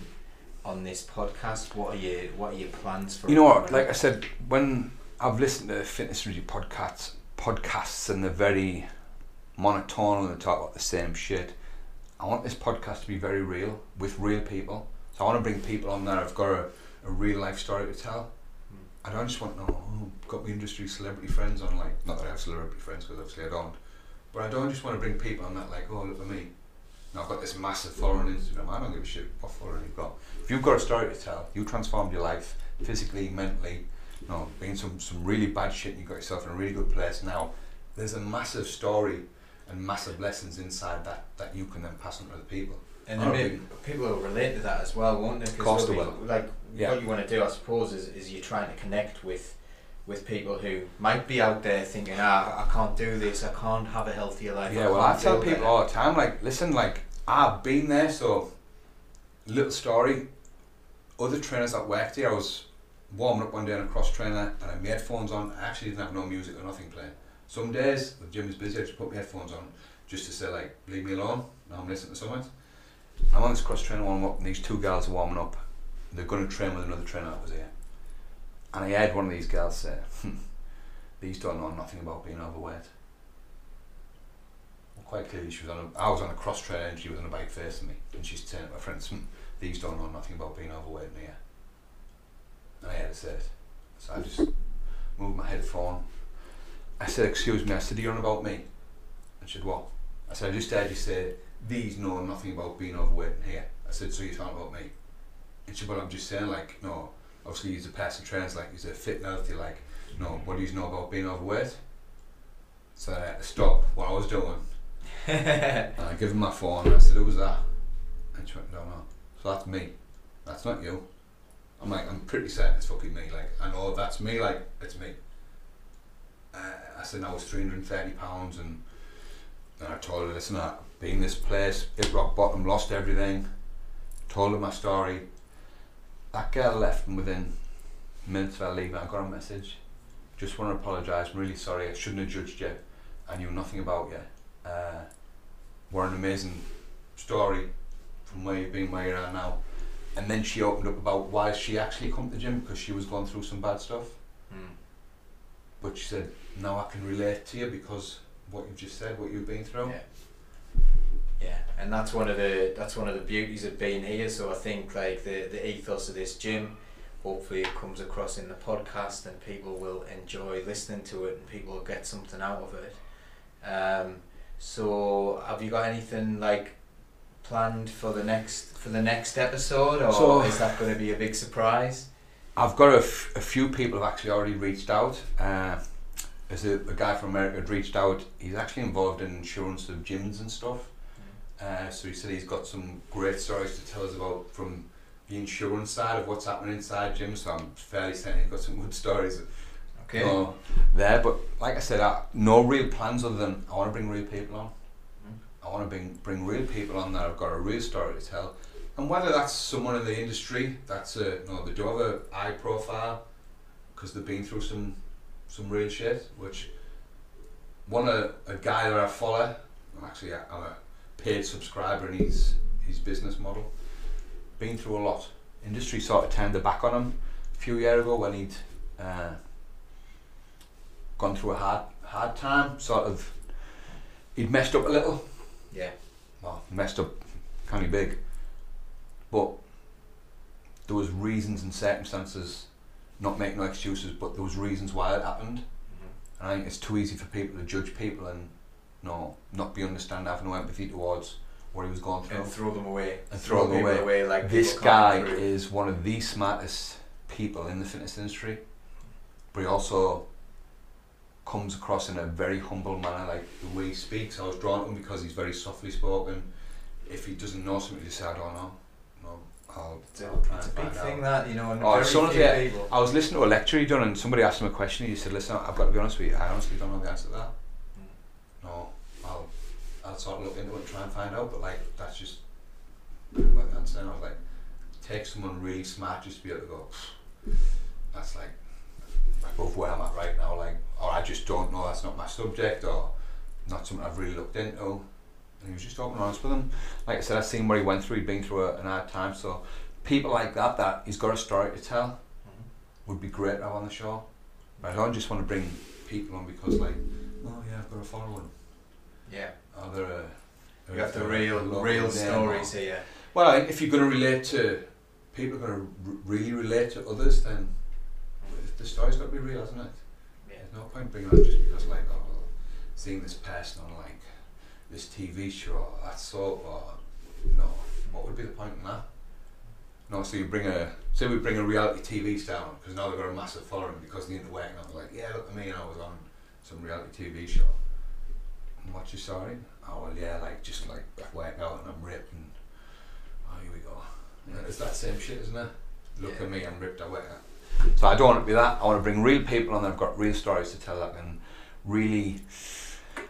on this podcast? What are your What are your plans for? You know what? Like I said, when I've listened to fitness review podcasts, podcasts, and they're very monotone and they talk about the same shit. I want this podcast to be very real with real people. So I want to bring people on there. I've got a, a real life story to tell. Hmm. I don't just want no, oh, got my industry celebrity friends on like not that I have celebrity friends because obviously I don't, but I don't just want to bring people on that like oh look at me. Now I've got this massive following on Instagram. I don't give a shit what following you've got. If you've got a story to tell, you transformed your life physically, mentally, you know, being some some really bad shit, and you got yourself in a really good place now. There's a massive story and massive lessons inside that that you can then pass on to other people. And then maybe people will relate to that as well, won't they? Of course they they'll Like Yeah. what you want to do, I suppose, is, is you're trying to connect with with people who might be out there thinking, ah, I can't do this, I can't have a healthier life. Yeah, well, I tell people that." all the time, like, listen, like, I've been there, so, little story. Other trainers that worked here, I was warming up one day on a cross trainer and I had my headphones on. I actually didn't have no music or nothing playing. Some days, the gym is busy, I just put my headphones on just to say, like, leave me alone. Now I'm listening to someone. I'm on this cross trainer warming up, and these two girls are warming up. They're going to train with another trainer that was here. And I heard one of these girls say, "Hmm, these don't know nothing about being overweight. Well, quite clearly, she was on. A, I was on a cross trainer and she was on a bike facing me, and she's turned to my friends, "Hmm, "These don't know nothing about being overweight here." And I had to say it, so I just moved my headphone. I said, "Excuse me." I said, "Are you on about me?" And she said, "What?" I said, "I just heard you say these know nothing about being overweight in here." I said, "So you're talking about me?" And she said, "Well, I'm just saying, like, no. Obviously, he's a person trans, like, he's a fit and healthy, like, no. What do you know about being overweight?" So I had to stop what I was doing and I give him my phone and I said, Who's that? And she went, No, no. So that's me. That's not you. I'm like, I'm pretty certain it's fucking me. Like, I know that's me, like, it's me. I said, I was 330 pounds and, and I told her, listen, I've been this place, hit rock bottom, lost everything. Told her my story. That girl left and within minutes of her leaving, I got a message. Just want to apologise, I'm really sorry, I shouldn't have judged you. I knew nothing about you uh, were an amazing story from where you've been, where you are now. And then she opened up about why she actually come to the gym because she was going through some bad stuff. Mm. But she said, now I can relate to you because what you've just said, what you've been through. Yeah. Yeah, and that's one of the that's one of the beauties of being here. So I think like the the ethos of this gym, hopefully it comes across in the podcast, and people will enjoy listening to it, and people will get something out of it. Um, so have you got anything like planned for the next for the next episode, or So- is that going to be a big surprise? I've got a, f- a few people have actually already reached out. Uh, there's a, a guy from America had reached out. He's actually involved in insurance of gyms and stuff. Uh, so he said he's got some great stories to tell us about from the insurance side of what's happening inside gyms. So I'm fairly certain he's got some good stories Okay. uh, there. But like I said, I, no real plans other than I want to bring real people on. Mhm. I want to bring bring real people on that have got a real story to tell. And whether that's someone in the industry that's a no, they do have a high profile because they've been through some some real shit. Which one a, a guy that I follow, I'm actually I'm a paid subscriber in his his business model. Been through a lot. Industry sort of turned their back on him a few years ago when he'd uh, gone through a hard hard time. Sort of, he'd messed up a little Yeah. well, messed up kind of big, but there was reasons and circumstances, not make no excuses, but there was reasons why it happened. Mhm. And I think it's too easy for people to judge people and no, not be understanding, have no empathy towards what he was going through. And throw them away. And throw them people away. like this guy is one of the smartest people in the fitness industry, but he also comes across in a very humble manner, like the way he speaks. I was drawn to him because he's very softly spoken. If he doesn't know something, he say, I don't know. I'll, It's a, I'll try it's a and big find thing out. that you know, and Oh, very some few the- people. I was listening to a lecture he done, and somebody asked him a question. He said, "Listen, I've got to be honest with you. I honestly don't know the answer to that. Hmm. No, I'll, I'll sort of look into it and try and find out. But like, that's just the answer." And I was like, "Take someone really smart just to be able to go. That's like above where I'm at right now. Like, or I just don't know. That's not my subject, or not something I've really looked into." He was just open and honest with him. Like I said, I've seen what he went through. He'd been through a, an hard time, so people like that, that he's got a story to tell Mhm. would be great to have on the show. But I don't just want to bring people on because like, oh yeah, I've got a following. Yeah, Are there a, you have the real, real stories or- here. Well, if you're going to relate to people, are going to r- really relate to others, then the story's got to be real, hasn't it? Yeah. There's no point bringing on just because like, oh, seeing this person on like this TV show, that soap, or no, what would be the point in that? No, so you bring a say we bring a reality TV star on because now they've got a massive following because the internet and I'm like, yeah, look at me, and I was on some reality TV show. And what's your story? Oh well, yeah, like just like I work out and I'm ripped and oh here we go. Yeah, it's that same shit, isn't it? Look Yeah. at me, I'm ripped. I work out. So I don't want to be that. I want to bring real people on that've got real stories to tell that can really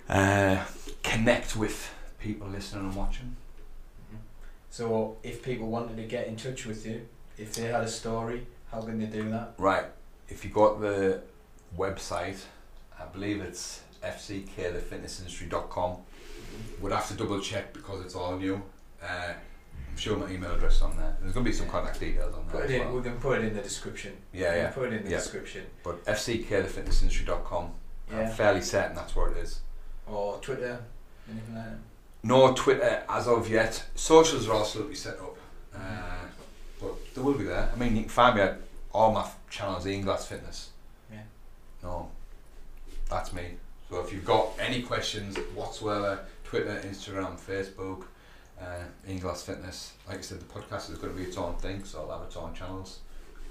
uh, connect with people listening and watching. So, if people wanted to get in touch with you, if they had a story, how can they do that? Right. If you go to the website, I believe it's fckthefitnessindustry.com. Would have to double check because it's all new. Uh, I'm sure my email address is on there. There's going to be some contact details on there. Put it in. well. We can put it in the description. Yeah, We yeah. Put it in the Yeah. description. But fckthefitnessindustry.com. I'm Yeah. fairly certain that's where it is. Or Twitter, anything like that. No Twitter as of yet. Socials are also to be set up. Uh, but they will be there. I mean, you can find me at all my channels, Ian Glass Fitness. Yeah. No, that's me. So if you've got any questions whatsoever, Twitter, Instagram, Facebook, uh, Ian Glass Fitness. Like I said, the podcast is going to be its own thing, so I'll have its own channels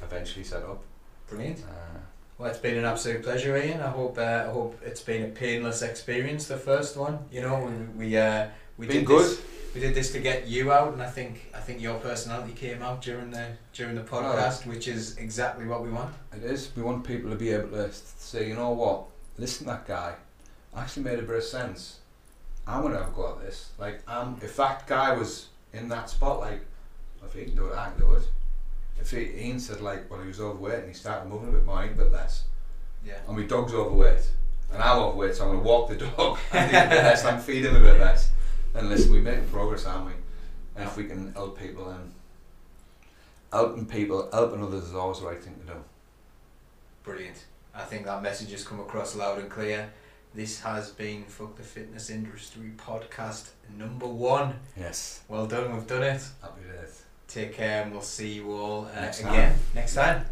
eventually set up. Brilliant. Uh, Well, it's been an absolute pleasure, Ian. I hope uh, I hope it's been a painless experience. The first one, you know, we we uh, we been did good. this. We did this to get you out, and I think I think your personality came out during the during the podcast, which is exactly what we want. It is. We want people to be able to say, you know what, listen to that guy. Actually made a bit of sense. I'm gonna have a go at this. Like, um, if that guy was in that spot, like, if he can do it, I can do it. If he, Ian said like, well, he was overweight and he started moving a bit more, I a bit less. Yeah. And my dog's overweight, and I'm overweight, so I'm gonna walk the dog. I need a bit less. I'm feeding him a bit less. And listen, we're making progress, aren't we? And if we can help people, then helping people, helping others is always the right thing to do. Brilliant. I think that message has come across loud and clear. This has been Fuck the Fitness Industry podcast number one. Yes. Well done, we've done it. Happy days. Take care, and we'll see you all uh, next again time. next time.